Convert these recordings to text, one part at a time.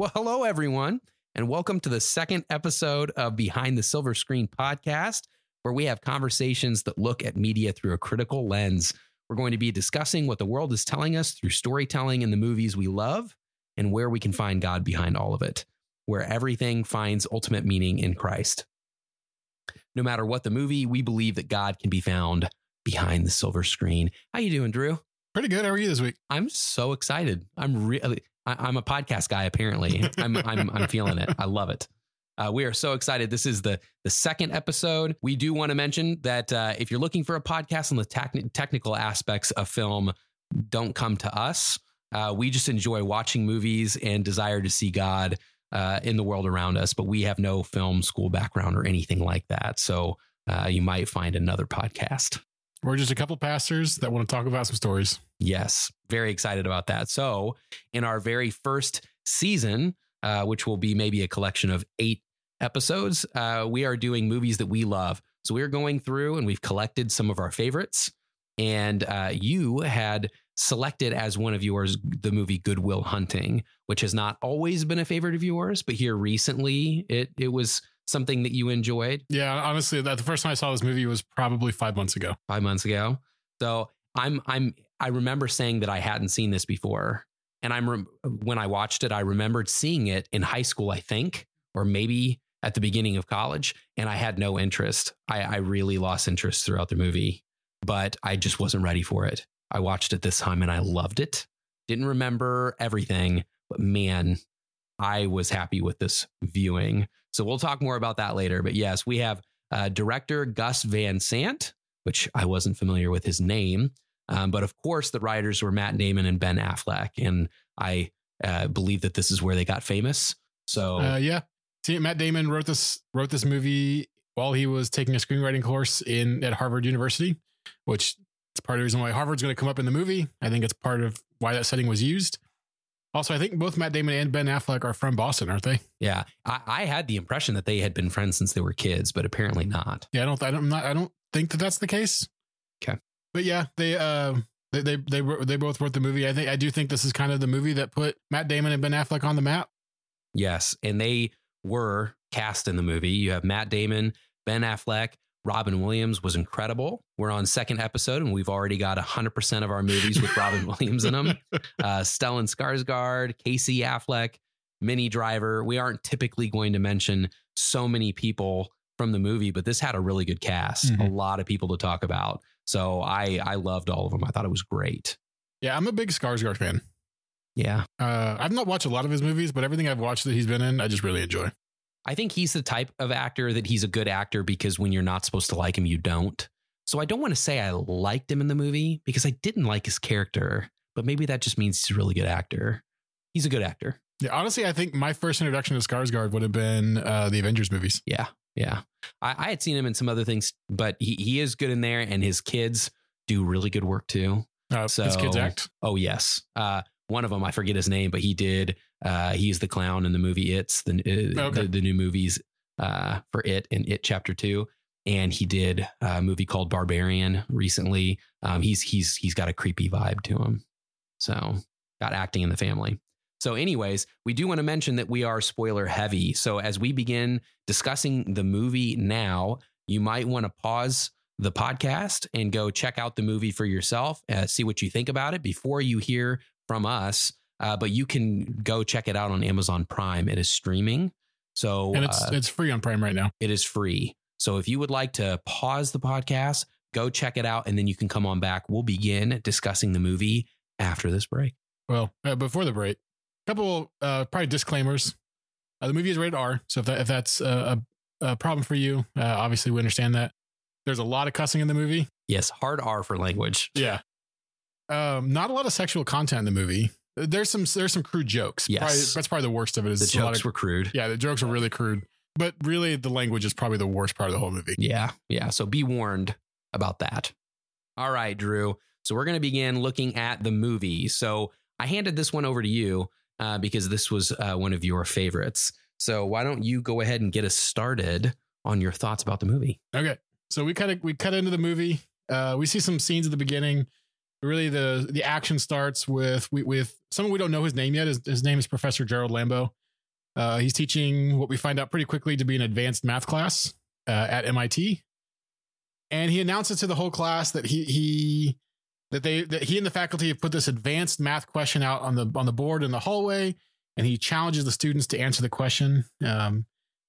Well, hello, everyone, and welcome to the second episode of Behind the Silver Screen podcast, where we have conversations that look at media through a critical lens. We're going to be discussing what the world is telling us through storytelling in the movies we love and where we can find God behind all of it, where everything finds ultimate meaning in Christ. No matter what the movie, we believe that God can be found behind the silver screen. How you doing, Drew? Pretty good. How are you this week? I'm so excited. I'm really I, am a podcast guy. Apparently, I'm I'm I'm feeling it. I love it. Uh, we are so excited. This is the the second episode. We do want to mention that uh, if you're looking for a podcast on the tec- technical aspects of film, don't come to us. Uh, we just enjoy watching movies and desire to see God uh, in the world around us, but we have no film school background or anything like that. So uh, you might find another podcast. We're just a couple pastors that want to talk about some stories. Yes, very excited about that. So, in our very first season, uh, which will be maybe a collection of eight episodes, uh, we are doing movies that we love. So, we're going through and we've collected some of our favorites. And uh, you had selected as one of yours the movie Good Will Hunting, which has not always been a favorite of yours, but here recently it it was something that you enjoyed? Yeah, honestly, that the first time I saw this movie was probably five months ago. Five months ago. So I'm I'm I remember saying that I hadn't seen this before, and I'm re- when I watched it, I remembered seeing it in high school, I think, or maybe at the beginning of college, and I had no interest. I, I really lost interest throughout the movie, but I just wasn't ready for it. I watched it this time and I loved it. Didn't remember everything, but man, I was happy with this viewing. So we'll talk more about that later. But yes, we have uh, director Gus Van Sant, which I wasn't familiar with his name. Um, but of course, the writers were Matt Damon and Ben Affleck. And I uh, believe that this is where they got famous. So uh, yeah, see, Matt Damon wrote this wrote this movie while he was taking a screenwriting course in at Harvard University, which is part of the reason why Harvard's going to come up in the movie. I think it's part of why that setting was used. Also, I think both Matt Damon and Ben Affleck are from Boston, aren't they? Yeah, I, I, had the impression that they had been friends since they were kids, but apparently not. Yeah, I don't. I don't. Not, I don't think that that's the case. Okay, but yeah, they uh, they they they, they both wrote the movie. I think I do think this is kind of the movie that put Matt Damon and Ben Affleck on the map. Yes, and they were cast in the movie. You have Matt Damon, Ben Affleck, Robin Williams was incredible. We're on second episode and we've already got 100% of our movies with Robin Williams in them. Uh, Stellan Skarsgård, Casey Affleck, Minnie Driver. We aren't typically going to mention so many people from the movie, but this had a really good cast, mm-hmm. a lot of people to talk about. So I I loved all of them. I thought it was great. Yeah, I'm a big Skarsgård fan. Yeah. Uh, I've not watched a lot of his movies, but everything I've watched that he's been in, I just really enjoy. I think he's the type of actor that he's a good actor because when you're not supposed to like him, you don't. So I don't want to say I liked him in the movie because I didn't like his character, but maybe that just means he's a really good actor. He's a good actor. Yeah, honestly, I think my first introduction to Skarsgård would have been uh, the Avengers movies. Yeah, yeah. I, I, had seen him in some other things, but he, he is good in there, and his kids do really good work too. Uh, so, his kids act. Oh yes. Uh, one of them, I forget his name, but he did. Uh, he's the clown in the movie It's the uh, okay. the, the, new movies uh, for It and It Chapter Two, and he did a movie called Barbarian recently. Um, he's he's he's got a creepy vibe to him, so got acting in the family. So, anyways, we do want to mention that we are spoiler heavy. So, as we begin discussing the movie now, you might want to pause the podcast and go check out the movie for yourself, uh, see what you think about it before you hear from us, uh, but you can go check it out on Amazon Prime. It is streaming. So and it's uh, it's free on Prime right now. It is free. So if you would like to pause the podcast, go check it out, and then you can come on back. We'll begin discussing the movie after this break. Well, uh, before the break, a couple uh, probably disclaimers. Uh, the movie is rated R, so if that if that's a, a problem for you, uh, obviously we understand that. There's a lot of cussing in the movie. Yes, hard R for language. Yeah, um, not a lot of sexual content in the movie. There's some there's some crude jokes. Yes, probably, that's probably the worst of it. Is the jokes of, were crude. Yeah, the jokes were really crude. But really, the language is probably the worst part of the whole movie. Yeah, yeah. So be warned about that. All right, Drew. So we're going to begin looking at the movie. So I handed this one over to you uh, because this was uh, one of your favorites. So why don't you go ahead and get us started on your thoughts about the movie? Okay. So we kind of we cut into the movie. Uh, we see some scenes at the beginning really the the action starts with with someone we don't know his name yet. His, his name is Professor Gerald Lambeau. Uh, he's teaching what we find out pretty quickly to be an advanced math class uh, at MIT, and he announces to the whole class that he he that they that he and the faculty have put this advanced math question out on the on the board in the hallway, and he challenges the students to answer the question. Um,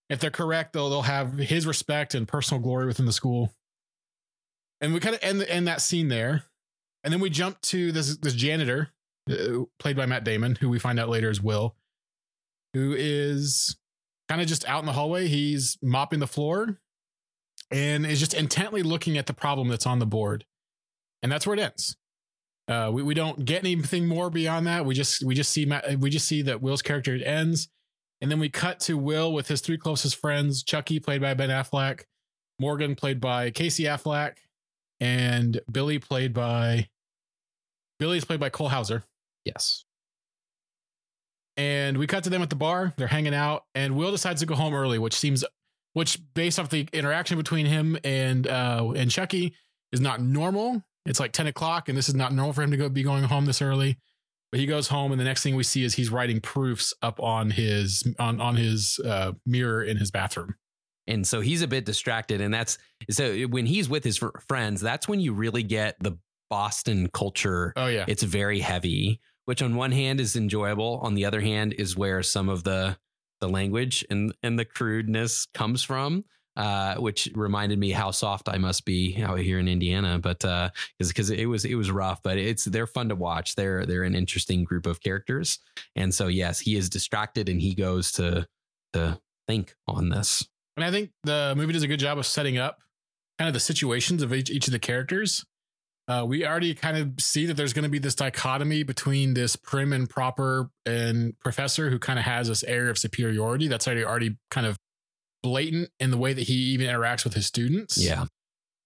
if they're correct, they'll they'll have his respect and personal glory within the school. And we kind of end end that scene there, and then we jump to this this janitor, uh, played by Matt Damon, who we find out later is Will, who is kind of just out in the hallway. He's mopping the floor, and is just intently looking at the problem that's on the board, and that's where it ends. Uh, we, we don't get anything more beyond that. We just we just see Matt, we just see that Will's character ends, and then we cut to Will with his three closest friends: Chuckie, played by Ben Affleck, Morgan, played by Casey Affleck, and Billy, played by Billy is played by Cole Hauser. Yes. And we cut to them at the bar. They're hanging out, and Will decides to go home early, which seems, which based off the interaction between him and uh and Chuckie, is not normal. It's like ten o'clock, and this is not normal for him to go be going home this early. But he goes home, and the next thing we see is he's writing proofs up on his on on his uh, mirror in his bathroom. And so he's a bit distracted. And that's so when he's with his friends, that's when you really get the Boston culture. Oh yeah, It's very heavy, which on one hand is enjoyable. On the other hand is where some of the the language and, and the crudeness comes from. Uh, which reminded me how soft I must be out here in Indiana, but uh, because it was it was rough, but it's they're fun to watch. They're they're an interesting group of characters, and so yes, he is distracted and he goes to to think on this. And I think the movie does a good job of setting up kind of the situations of each, each of the characters. Uh, we already kind of see that there's going to be this dichotomy between this prim and proper and professor who kind of has this air of superiority that's already already kind of blatant in the way that he even interacts with his students. Yeah,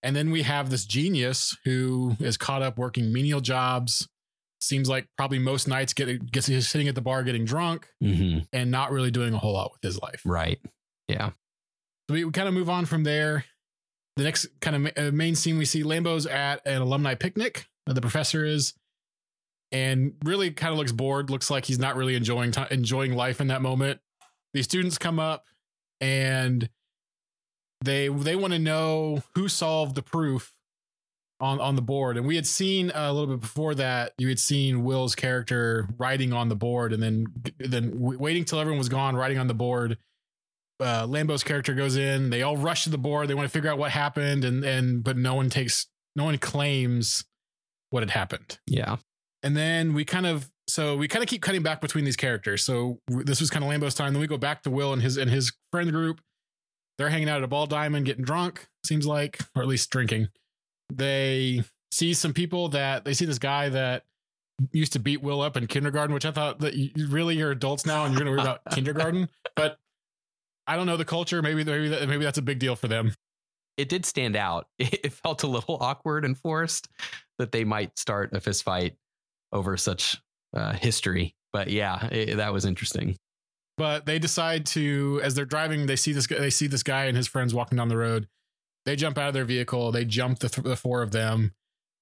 And then we have this genius who is caught up working menial jobs. Seems like probably most nights get gets he's sitting at the bar getting drunk hmm and not really doing a whole lot with his life. right. Yeah, So we, kind of move on from there. The next kind of uh, main scene we see Lambeau's at an alumni picnic. The professor is, and really kind of looks bored. Looks like he's not really enjoying ti enjoying life in that moment. The students come up and they they want to know who solved the proof on on the board. And we had seen a little bit before that. You had seen Will's character writing on the board, and then then waiting till everyone was gone, writing on the board uh, Lambeau's character goes in. They all rush to the board. They want to figure out what happened, and and but no one takes, no one claims what had happened. yeah, And then we kind of, so we kind of keep cutting back between these characters. So this was kind of Lambeau's time. Then we go back to Will and his and his friend group. They're hanging out at a ball diamond, getting drunk. Seems like, or at least drinking. They see some people that they see this guy that used to beat Will up in kindergarten, which I thought that you, really you're adults now and you're going to worry about kindergarten. But I don't know the culture. Maybe maybe that, maybe that's a big deal for them. it did stand out. It felt a little awkward and forced that they might start a fist fight over such uh, history. But yeah, it, that was interesting. But they decide to, as they're driving, they see this guy. They see this guy and his friends walking down the road. They jump out of their vehicle. They jump the, th- the four of them.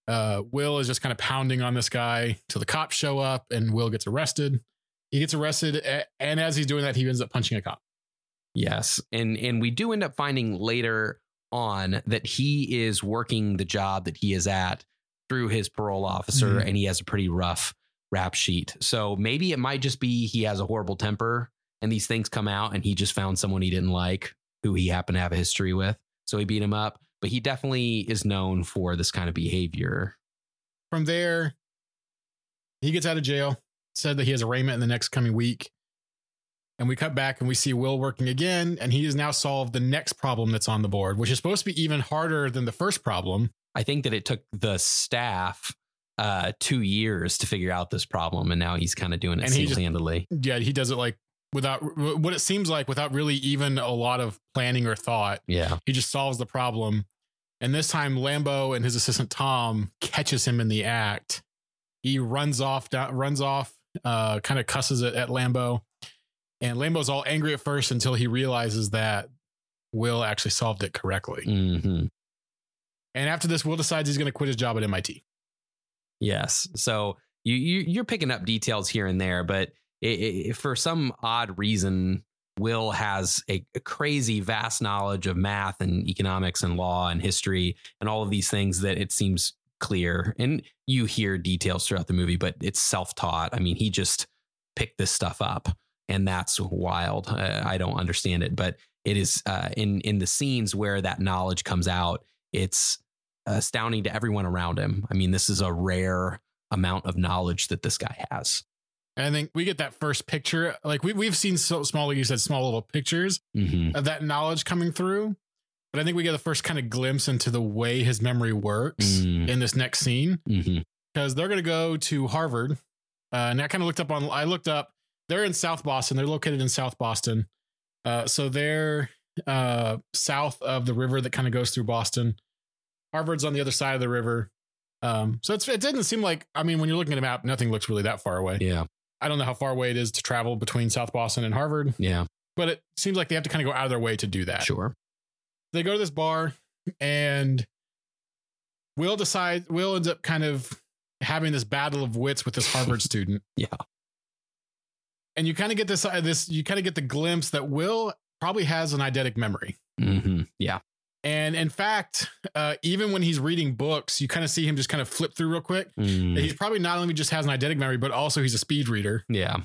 Uh, Will is just kind of pounding on this guy till the cops show up, and Will gets arrested. He gets arrested, and as he's doing that, he ends up punching a cop. Yes, and and we do end up finding later on that he is working the job that he is at through his parole officer, Mhm. and he has a pretty rough rap sheet. So maybe it might just be he has a horrible temper, and these things come out, and he just found someone he didn't like, who he happened to have a history with, so he beat him up. But he definitely is known for this kind of behavior. From there, he gets out of jail. Said that he has arraignment in the next coming week. And we cut back and we see Will working again, and he has now solved the next problem that's on the board, which is supposed to be even harder than the first problem. I think that it took the staff uh, two years to figure out this problem, and now he's kind of doing it And he just- single handedly. Yeah, he does it like without what it seems like without really even a lot of planning or thought. Yeah. He just solves the problem. And this time, Lambeau and his assistant Tom catches him in the act. He runs off, down, runs off, uh, kind of cusses it at Lambeau. And Lambeau's all angry at first until he realizes that Will actually solved it correctly. hmm And after this, Will decides he's going to quit his job at MIT. Yes. So you, you you're picking up details here and there, but it, it, for some odd reason, Will has a, a, crazy vast knowledge of math and economics and law and history and all of these things that it seems clear. And you hear details throughout the movie, but it's self taught. I mean, he just picked this stuff up, and that's wild. Uh, I don't understand it, but it is uh, in in the scenes where that knowledge comes out. It's astounding to everyone around him. I mean, this is a rare amount of knowledge that this guy has. And I think we get that first picture. Like we, we've seen so small, like you said, small little pictures mm-hmm. of that knowledge coming through. But I think we get the first kind of glimpse into the way his memory works mm. in this next scene. Because mm-hmm. they're going to go to Harvard. Uh, and I kind of looked up on, I looked up, they're in South Boston. They're located in South Boston. Uh, so they're uh, south of the river that kind of goes through Boston. Harvard's on the other side of the river. Um, so it didn't seem like, I mean, when you're looking at a map, nothing looks really that far away. Yeah. I don't know how far away it is to travel between South Boston and Harvard. Yeah. But it seems like they have to kind of go out of their way to do that. Sure. They go to this bar and Will decide Will ends up kind of having this battle of wits with this Harvard student. Yeah. And you kind of get this uh, this you kind of get the glimpse that Will probably has an eidetic memory. Mm-hmm. Yeah. And in fact, uh, even when he's reading books, you kind of see him just kind of flip through real quick. Mm. He's probably not only just has an eidetic memory, but also he's a speed reader. Yeah.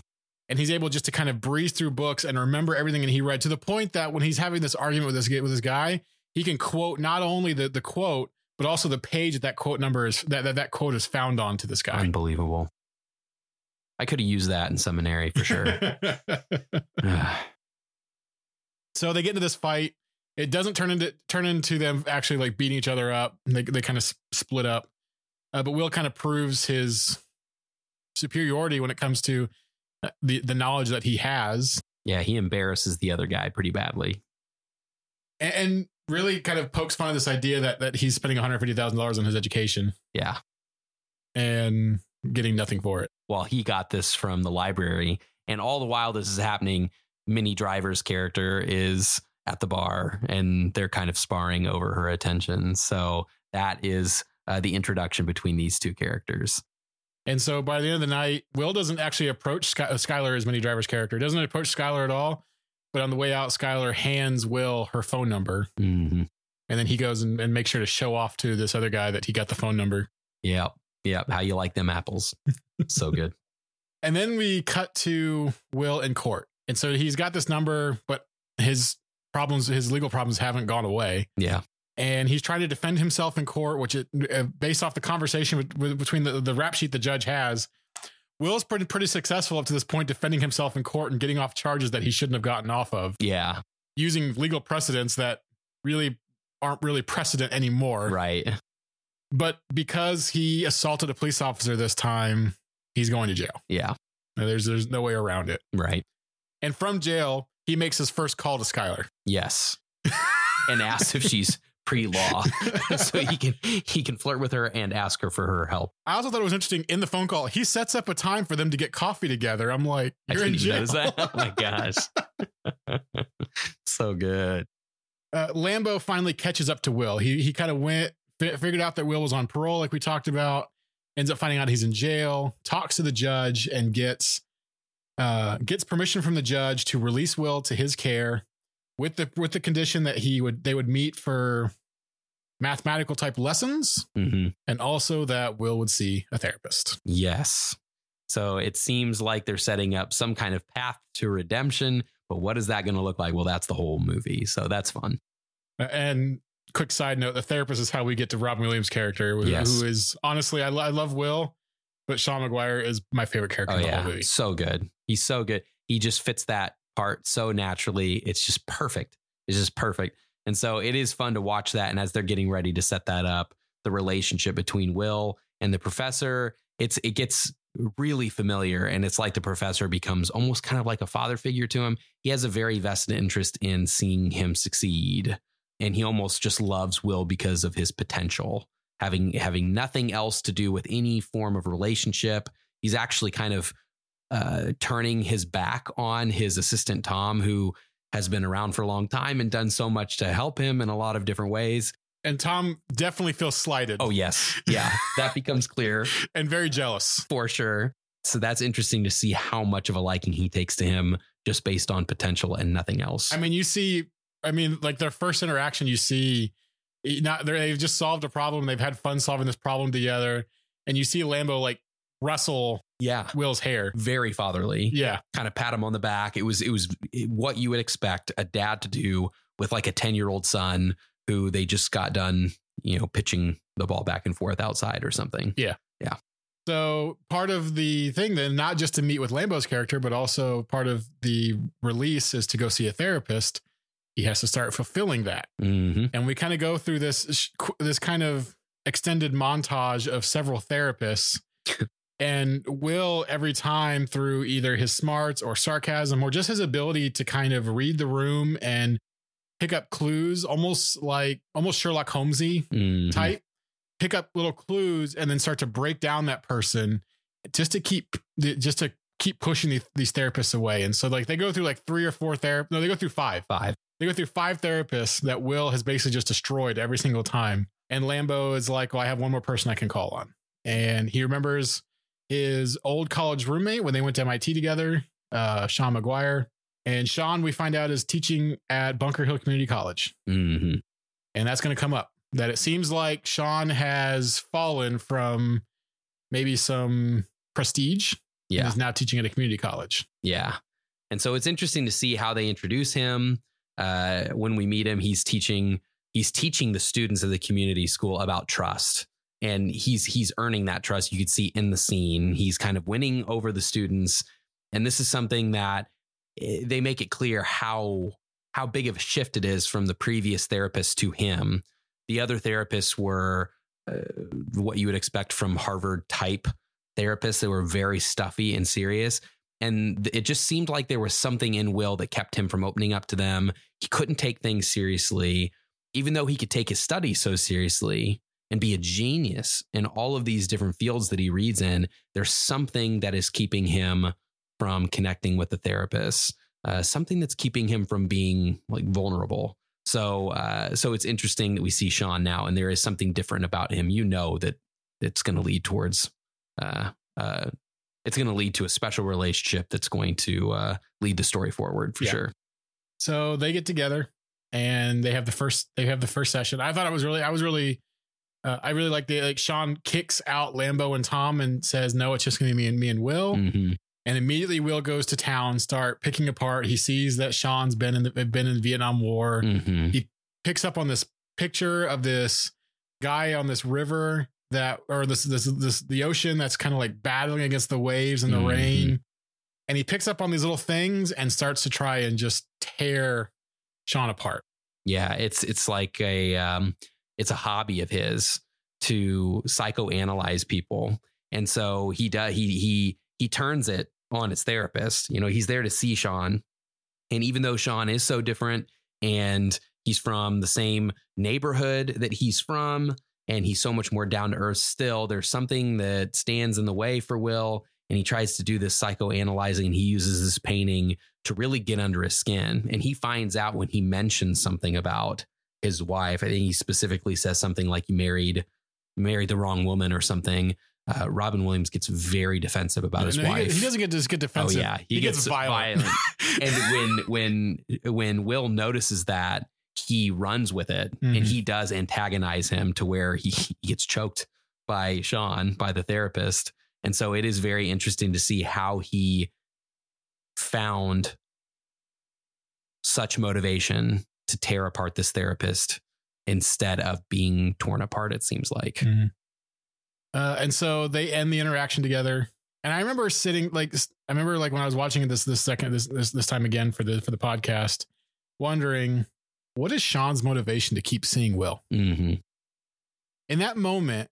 And he's able just to kind of breeze through books and remember everything that he read to the point that when he's having this argument with this with this guy, he can quote not only the the quote, but also the page that that quote number is that that, that quote is found on to this guy. Unbelievable. I could have used that in seminary for sure. so they get into this fight it doesn't turn into turn into them actually like beating each other up. They they kind of split up, uh, but Will kind of proves his superiority when it comes to uh, the the knowledge that he has. Yeah, he embarrasses the other guy pretty badly, and, and really kind of pokes fun of this idea that that he's spending one hundred fifty thousand dollars on his education. Yeah, and getting nothing for it. While he got this from the library, and all the while this is happening, Minnie Driver's character is at the bar and they're kind of sparring over her attention. So that is uh, the introduction between these two characters. And so by the end of the night, Will doesn't actually approach Sky- uh, Skylar as Minnie Driver's character. Doesn't approach Skylar at all. But on the way out, Skylar hands Will her phone number. Mm-hmm. And then he goes and, and makes sure to show off to this other guy that he got the phone number. Yep. Yep. How you like them apples. so good. And then we cut to Will in court. And so he's got this number, but his problems, his legal problems haven't gone away. Yeah. And he's trying to defend himself in court, which, it, uh, based off the conversation with, with, between the, the rap sheet the judge has, Will's pretty pretty successful up to this point, defending himself in court and getting off charges that he shouldn't have gotten off of. Yeah, using legal precedents that really aren't really precedent anymore. Right. But because he assaulted a police officer this time, he's going to jail. Yeah. There's there's no way around it. Right. And from jail, he makes his first call to Skylar. Yes. and asks if she's pre-law so he can he can flirt with her and ask her for her help. I also thought it was interesting in the phone call. He sets up a time for them to get coffee together. I'm like, you're in jail. Oh my gosh. so good. Uh, Lambeau finally catches up to Will. He he kind of went figured out that Will was on parole like we talked about. Ends up finding out he's in jail, talks to the judge and gets uh, gets permission from the judge to release Will to his care with the with the condition that he would they would meet for mathematical type lessons mm-hmm. and also that Will would see a therapist. Yes. So it seems like they're setting up some kind of path to redemption, but what is that going to look like? Well, that's the whole movie. So that's fun. And quick side note, the therapist is how we get to Robin Williams' character, yes. who is honestly, I, I love Will, but Sean Maguire is my favorite character oh, in the yeah. whole movie. So good. He's so good. He just fits that part so naturally. It's just perfect. It's just perfect. And so it is fun to watch that. And as they're getting ready to set that up, the relationship between Will and the professor, it's it gets really familiar. And it's like the professor becomes almost kind of like a father figure to him. He has a very vested interest in seeing him succeed. And he almost just loves Will because of his potential. Having having nothing else to do with any form of relationship. He's actually kind of uh, turning his back on his assistant Tom, who has been around for a long time and done so much to help him in a lot of different ways. And Tom definitely feels slighted. Oh yes, yeah, that becomes clear and very jealous for sure. So that's interesting to see how much of a liking he takes to him just based on potential and nothing else. I mean, you see, I mean, like their first interaction, you see, eh, not they've just solved a problem. They've had fun solving this problem together, and you see Lambeau like Russell, yeah. Will's hair. Very fatherly. Yeah, Kind of pat him on the back. It was it was what you would expect a dad to do with like a 10-year-old son who they just got done, you know, pitching the ball back and forth outside or something. Yeah, yeah. So part of the thing then, not just to meet with Lambeau's character, but also part of the release is to go see a therapist. He has to start fulfilling that, hmm and we kind of go through this this kind of extended montage of several therapists. And Will, every time through either his smarts or sarcasm or just his ability to kind of read the room and pick up clues, almost like almost Sherlock Holmesy, Mhm. type, pick up little clues and then start to break down that person just to keep just to keep pushing these, these therapists away. And so like they go through like three or four therapists. No, they go through five. Five. They go through five therapists that Will has basically just destroyed every single time. And Lambeau is like, well, I have one more person I can call on. And he remembers his old college roommate when they went to MIT together, uh, Sean Maguire. And Sean, we find out, is teaching at Bunker Hill Community College hmm and that's going to come up that it seems like Sean has fallen from maybe some prestige and Yeah. is now teaching at a community college. Yeah. And so it's interesting to see how they introduce him. Uh, when we meet him, he's teaching he's teaching the students of the community school about trust. And he's he's earning that trust. You could see in the scene. He's kind of winning over the students. And this is something that eh, they make it clear how how big of a shift it is from the previous therapist to him. The other therapists were uh, what you would expect from Harvard type therapists. They were very stuffy and serious. And it just seemed like there was something in Will that kept him from opening up to them. He couldn't take things seriously, even though he could take his studies so seriously and be a genius in all of these different fields that he reads in. There's something that is keeping him from connecting with the therapist, uh, something that's keeping him from being like vulnerable. So, uh, so it's interesting that we see Sean now, and there is something different about him. You know that it's going to lead towards, uh, uh, it's going to lead to a special relationship that's going to uh, lead the story forward for Yeah. sure. So they get together and they have the first they have the first session. I thought it was really I was really uh, I really like the like Sean kicks out Lambeau and Tom and says no, it's just going to be me and me and Will. Mhm. And immediately Will goes to town, start picking apart. He sees that Sean's been in the been in the Vietnam War. Mhm. picks up on this picture of this guy on this river that or this this this the ocean that's kind of like battling against the waves and the Mhm. rain and he picks up on these little things and starts to try and just tear Sean apart. Yeah, it's it's like a um, it's a hobby of his to psychoanalyze people, and so he does he he he turns it on his therapist. You know, he's there to see Sean, and even though Sean is so different, and he's from the same neighborhood that he's from, and he's so much more down to earth. Still, there's something that stands in the way for Will, and he tries to do this psychoanalyzing. And he uses this painting to really get under his skin. And he finds out when he mentions something about his wife. I think he specifically says something like "You married married the wrong woman" or something. Uh, Robin Williams gets very defensive about his No, wife. He, doesn't get just get defensive. oh defensive. yeah, he, gets, violent. and when when when Will notices that, he runs with it, Mhm. and he does antagonize him to where he, he gets choked by Sean, by the therapist. And so it is very interesting to see how he found such motivation to tear apart this therapist instead of being torn apart. It seems like. Mhm. Uh, and so they end the interaction together. And I remember sitting like I remember like when I was watching this this second this this this time again for the for the podcast, wondering what is Sean's motivation to keep seeing Will hmm in that moment.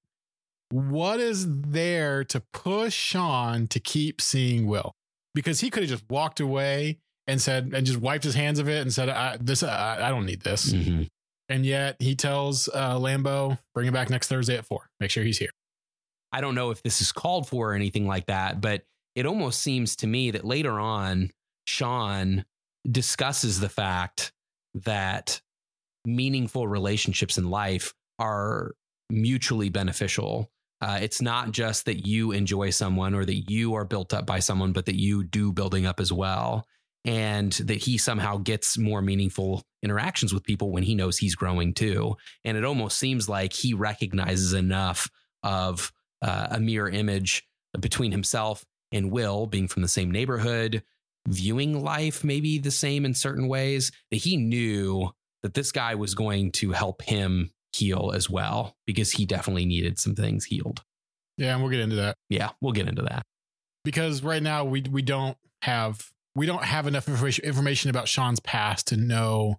What is there to push Sean to keep seeing Will? Because he could have just walked away and said and just wiped his hands of it and said, I, "This I, I don't need this." hmm And yet he tells uh, Lambeau, "Bring him back next Thursday at four. Make sure he's here." I don't know if this is called for or anything like that, but it almost seems to me that later on, Sean discusses the fact that meaningful relationships in life are mutually beneficial. Uh, it's not just that you enjoy someone or that you are built up by someone, but that you do building up as well. And that he somehow gets more meaningful interactions with people when he knows he's growing too. And it almost seems like he recognizes enough of uh, a mirror image between himself and Will being from the same neighborhood, viewing life maybe the same in certain ways, that he knew that this guy was going to help him heal as well because he definitely needed some things healed. Yeah, and we'll get into that Yeah, we'll get into that. because right now we we don't have we don't have enough information about Sean's past to know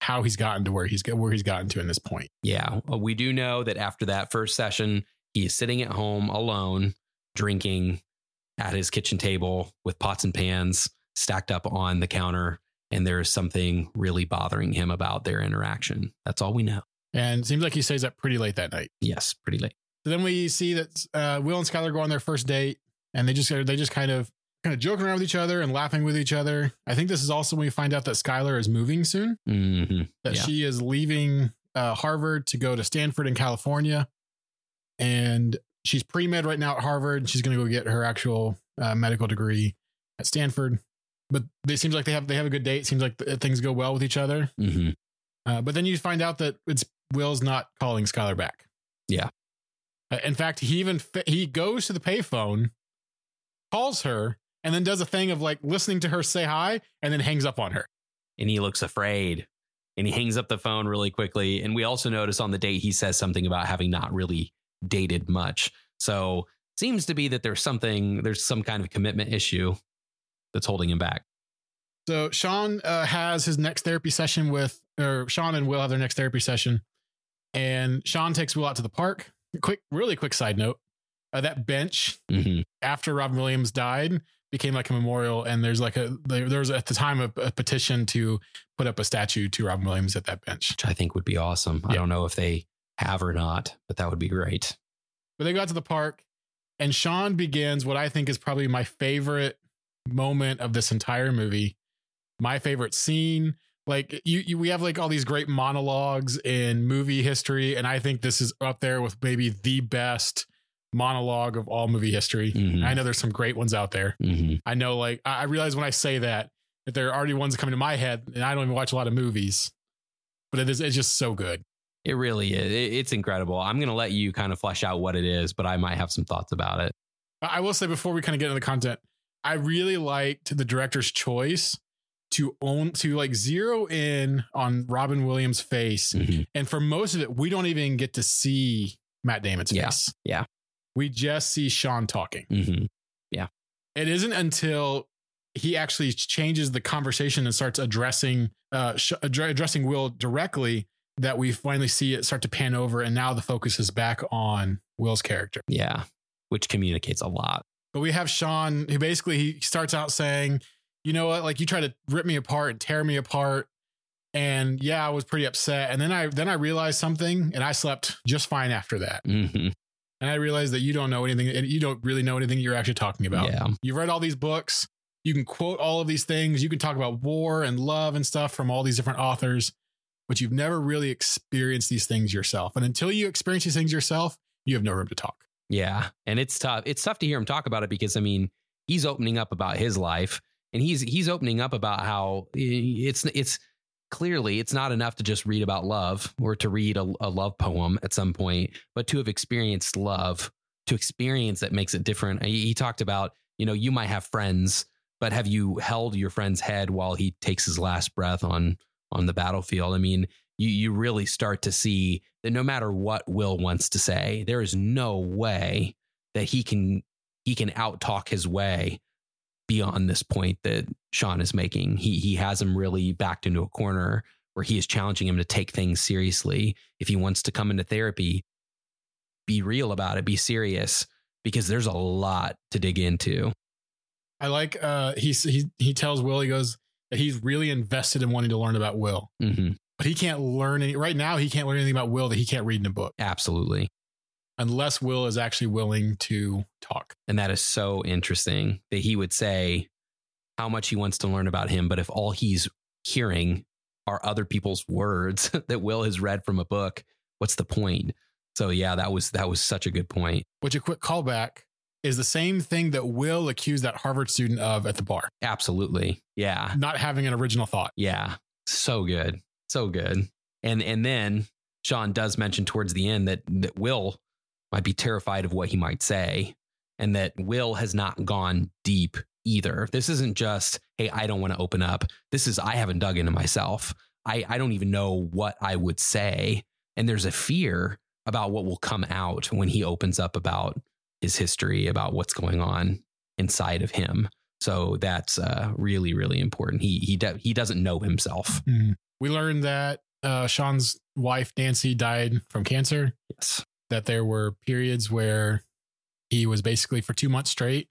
how he's gotten to where he's got where he's gotten to in this point. Yeah, uh, we do know that after that first session, he is sitting at home alone, drinking at his kitchen table with pots and pans stacked up on the counter. And there is something really bothering him about their interaction. That's all we know. And it seems like he stays up pretty late that night. Yes, pretty late. So then we see that uh, Will and Skylar go on their first date, and they just they just kind of kind of joking around with each other and laughing with each other. I think this is also when we find out that Skylar is moving soon, hmm that Yeah. she is leaving uh, Harvard to go to Stanford in California, and she's pre med right now at Harvard. She's going to go get her actual uh, medical degree at Stanford. But it seems like they have they have a good date. It seems like th- things go well with each other. hmm Uh, but then you find out that it's Will's not calling Skylar back. Yeah. Uh, in fact, he even fa- he goes to the payphone, calls her, and then does a thing of like listening to her say hi, and then hangs up on her. And he looks afraid and he hangs up the phone really quickly. And we also notice on the date, he says something about having not really dated much. So seems to be that there's something, there's some kind of commitment issue that's holding him back. So Sean uh, has his next therapy session with, or Sean and Will have their next therapy session, and Sean takes Will out to the park. Quick, really quick side note: uh, that bench hmm after Robin Williams died became like a memorial, and there's like a there, there was at the time a, a petition to put up a statue to Robin Williams at that bench. Which I think would be awesome. I don't know if they have or not, but that would be great. But they go out to the park, and Sean begins what I think is probably my favorite moment of this entire movie. My favorite scene. Like you, you, we have like all these great monologues in movie history, and I think this is up there with maybe the best monologue of all movie history. Mhm. I know there's some great ones out there. hmm I know, like I I realize when I say that that there are already ones coming to my head, and I don't even watch a lot of movies, but it is it's just so good. It really is. It- It's incredible. I'm going to let you kind of flesh out what it is, but I might have some thoughts about it. I will say before we kind of get into the content, I really liked the director's choice to own to like zero in on Robin Williams' face, Mhm. and for most of it, we don't even get to see Matt Damon's Yeah, face. yeah. we just see Sean talking. Mhm. It isn't until he actually changes the conversation and starts addressing uh sh- addre- addressing Will directly that we finally see it start to pan over, and now the focus is back on Will's character. Yeah. Which communicates a lot. But we have Sean who basically he starts out saying, you know what, like you try to rip me apart and tear me apart. And yeah, I was pretty upset. And then I then I realized something and I slept just fine after that. hmm And I realized that you don't know anything and you don't really know anything you're actually talking about. Yeah. You've read all these books. You can quote all of these things. You can talk about war and love and stuff from all these different authors, but you've never really experienced these things yourself. And until you experience these things yourself, you have no room to talk. Yeah. And it's tough. It's tough to hear him talk about it because I mean, he's opening up about his life and he's he's opening up about how it's it's clearly it's not enough to just read about love or to read a, a love poem at some point, but to have experienced love, to experience that makes it different. He, he talked about, you know, you might have friends, but have you held your friend's head while he takes his last breath on on the battlefield? I mean, you you really start to see that no matter what Will wants to say, there is no way that he can he can out talk his way beyond this point that Sean is making. He he has him really backed into a corner where he is challenging him to take things seriously. If he wants to come into therapy, be real about it, be serious, because there's a lot to dig into. I like uh he he he tells Will he goes that he's really invested in wanting to learn about Will, hmm but he can't learn any right now. He can't learn anything about Will that he can't read in a book Absolutely. unless Will is actually willing to talk. And that is so interesting that he would say how much he wants to learn about him. But if all he's hearing are other people's words that Will has read from a book, what's the point? So yeah, that was that was such a good point. Which a quick callback is the same thing that Will accused that Harvard student of at the bar. Absolutely. Yeah. Not having an original thought. Yeah. So good. So good. And and then Sean does mention towards the end that that Will might be terrified of what he might say and that Will has not gone deep either. This isn't just, hey, I don't want to open up. This is I haven't dug into myself. I, I don't even know what I would say. And there's a fear about what will come out when he opens up about his history, about what's going on inside of him. So that's uh, really, really important. He he de- he doesn't know himself. Mm. We learned that uh, Sean's wife Nancy died from cancer. Yes. That there were periods where he was basically for two months straight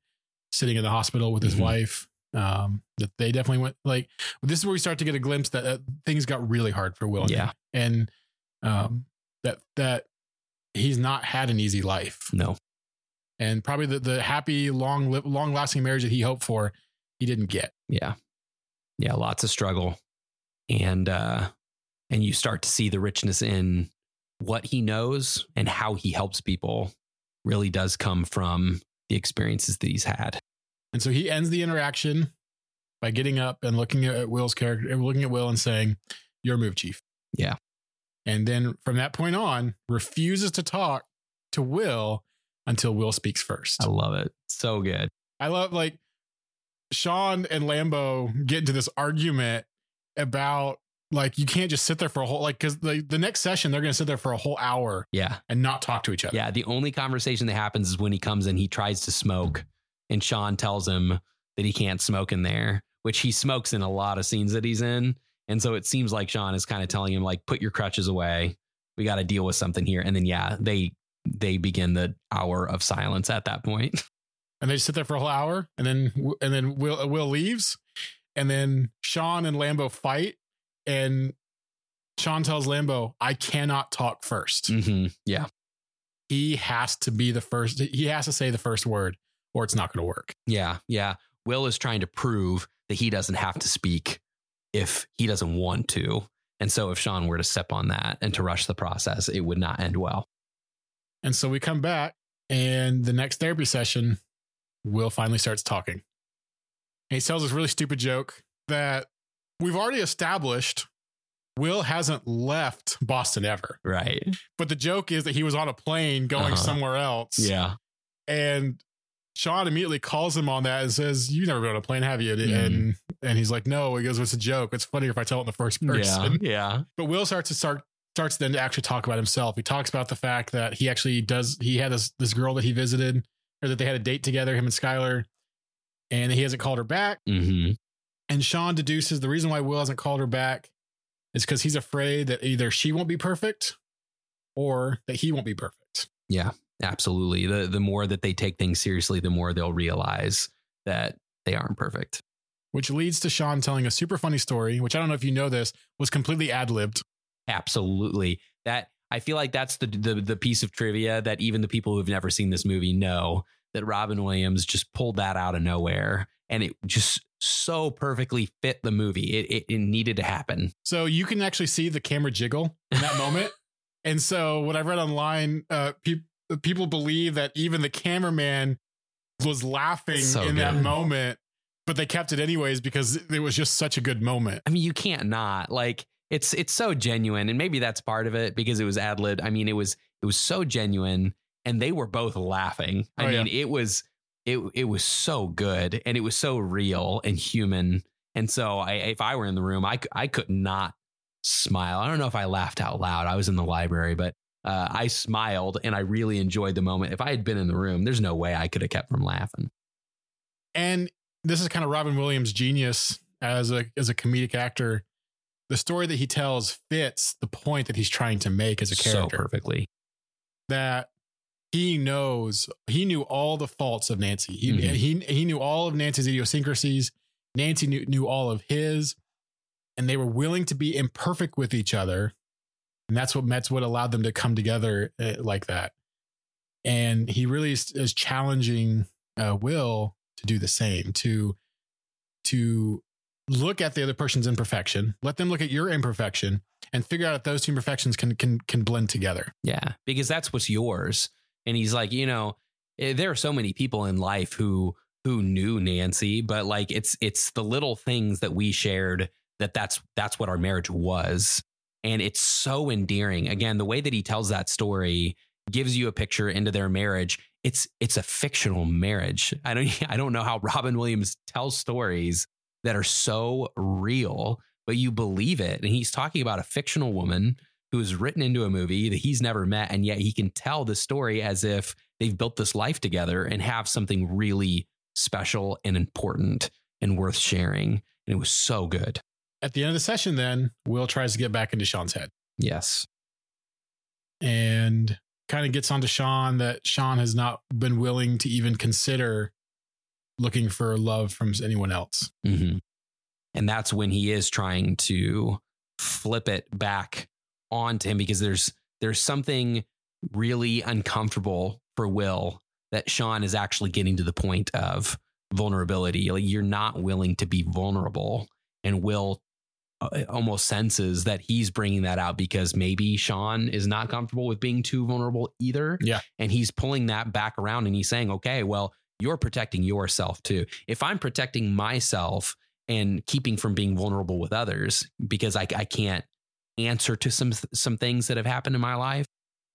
sitting in the hospital with his Mhm. wife. Um, that they definitely went like this is where we start to get a glimpse that, uh things got really hard for Will. and Yeah. him. and um, that that he's not had an easy life, No. And probably the the happy long long lasting marriage that he hoped for, he didn't get. Yeah. Yeah. Lots of struggle. And uh and you start to see the richness in what he knows and how he helps people really does come from the experiences that he's had. And so he ends the interaction by getting up and looking at Will's character, looking at Will and saying, "You're move chief." Yeah. And then from that point on, refuses to talk to Will until Will speaks first. I love it. So good. I love like Sean and Lambeau get into this argument about like you can't just sit there for a whole like because the the next session they're going to sit there for a whole hour Yeah. and not talk to each other. Yeah. The only conversation that happens is when he comes in, he tries to smoke, and Sean tells him that he can't smoke in there, which he smokes in a lot of scenes that he's in. And so it seems like Sean is kind of telling him, like, put your crutches away. We got to deal with something here. And then, yeah, they they begin the hour of silence at that point. and they just sit there for a whole hour and then and then will will leaves and then sean and lambeau fight and sean tells lambeau i cannot talk 1st Mhm. Yeah. he has to be the first he has to say the first word or it's not going to work Yeah. Yeah. Will is trying to prove that he doesn't have to speak if he doesn't want to. And so if Sean were to step on that and to rush the process, it would not end well. And so we come back and the next therapy session will finally starts talking and he tells this really stupid joke that we've already established will hasn't left boston ever Right. but the joke is that he was on a plane going Uh-huh. somewhere else Yeah. and Sean immediately calls him on that and says, "You never been on a plane, have you?" Mhm. And and he's like, "No." He goes, "It's a joke. It's funnier if I tell it in the first person." Yeah. Yeah. But Will starts to start starts then to actually talk about himself. He talks about the fact that he actually does. He had this this girl that he visited, or that they had a date together, him and Skylar, and he hasn't called her back. hmm And Sean deduces the reason why Will hasn't called her back is because he's afraid that either she won't be perfect or that he won't be perfect. Yeah. Absolutely. The the more that they take things seriously, the more they'll realize that they aren't perfect. Which leads to Sean telling a super funny story, which I don't know if you know this, was completely ad libbed. Absolutely. That I feel like that's the, the the piece of trivia that even the people who've never seen this movie know that Robin Williams just pulled that out of nowhere and it just so perfectly fit the movie. It it, it needed to happen. So you can actually see the camera jiggle in that moment. And so what I read online, uh, pe- people believe that even the cameraman was laughing So in that moment, but they kept it anyways because it was just such a good moment. I mean, you can't not like it's it's so genuine, and maybe that's part of it because it was ad lib. I mean, it was it was so genuine, and they were both laughing. I Oh, yeah. mean, it was it it was so good, and it was so real and human. And so, I if I were in the room, I I could not smile. I don't know if I laughed out loud. I was in the library, but. Uh, I smiled and I really enjoyed the moment. If I had been in the room, there's no way I could have kept from laughing. And this is kind of Robin Williams' genius as a as a comedic actor. The story that he tells fits the point that he's trying to make as a character So perfectly. that he knows he knew all the faults of Nancy. He Mhm. he he knew all of Nancy's idiosyncrasies. Nancy knew, knew all of his, and they were willing to be imperfect with each other, and that's what that's what allowed them to come together uh, like that. And he really is, is challenging uh, Will to do the same to to look at the other person's imperfection, let them look at your imperfection, and figure out if those two imperfections can can can blend together. Yeah, because that's what's yours. And he's like, you know, eh, there are so many people in life who who knew Nancy, but like it's it's the little things that we shared that that's that's what our marriage was. And it's so endearing. Again, the way that he tells that story gives you a picture into their marriage. It's it's a fictional marriage. I don't I don't know how Robin Williams tells stories that are so real, but you believe it. And he's talking about a fictional woman who is written into a movie that he's never met, and yet he can tell the story as if they've built this life together and have something really special and important and worth sharing. And it was so good. At the end of the session, then Will tries to get back into Sean's head Yes. and kind of gets onto Sean that Sean has not been willing to even consider looking for love from anyone else. hmm And that's when he is trying to flip it back onto him because there's there's something really uncomfortable for Will that Sean is actually getting to the point of vulnerability. Like you're not willing to be vulnerable, and Will uh, almost senses that he's bringing that out because maybe Sean is not comfortable with being too vulnerable either. Yeah. and he's pulling that back around and he's saying, okay, well, you're protecting yourself too. If I'm protecting myself and keeping from being vulnerable with others because I, I can't answer to some some things that have happened in my life,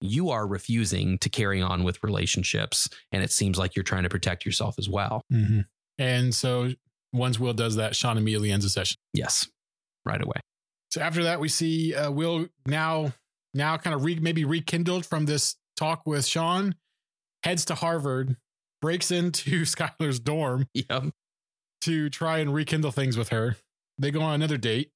you are refusing to carry on with relationships, and it seems like you're trying to protect yourself as well. And so once Will does that, Sean immediately ends the session. Yes, right away. So after that, we see uh, Will now now kind of re- maybe rekindled from this talk with Sean, heads to Harvard, breaks into Skylar's dorm Yep. to try and rekindle things with her. They go on another date,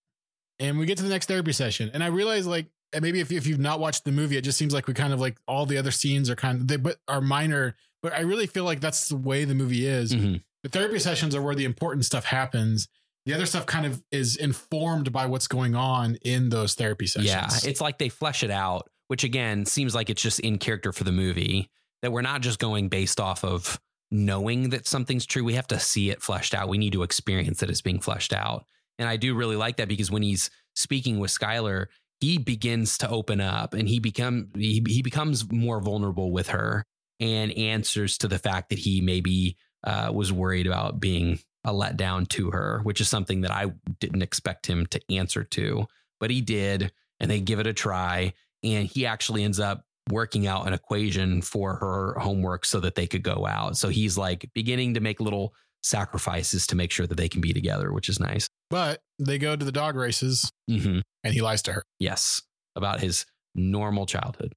and we get to the next therapy session. And I realize like and maybe if, if you've not watched the movie, it just seems like we kind of like all the other scenes are kind of they but are minor. But I really feel like that's the way the movie is. Mhm. The therapy sessions are where the important stuff happens. The other stuff kind of is informed by what's going on in those therapy sessions. Yeah, it's like they flesh it out, which again seems like it's just in character for the movie. That we're not just going based off of knowing that something's true. We have to see it fleshed out. We need to experience that it's being fleshed out. And I do really like that because when he's speaking with Skylar, he begins to open up and he become he, he becomes more vulnerable with her and answers to the fact that he maybe uh, was worried about being a letdown to her, which is something that I didn't expect him to answer to, but he did, and they give it a try, and he actually ends up working out an equation for her homework so that they could go out. So he's like beginning to make little sacrifices to make sure that they can be together, which is nice. But they go to the dog races hmm and he lies to her. Yes, about his normal childhood.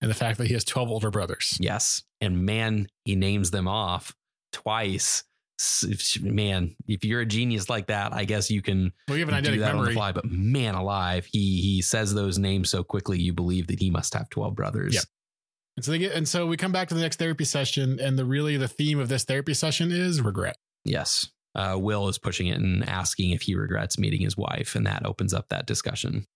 And the fact that he has 12 older brothers. Yes, and man, he names them off twice. Man, if you're a genius like that, I guess you can Well, you have an do that on the fly. But man alive, he he says those names so quickly, you believe that he must have twelve brothers. Yep. And so they get and so we come back to the next therapy session, and the really the theme of this therapy session is regret. Yes. Uh, Will is pushing it and asking if he regrets meeting his wife, and that opens up that discussion.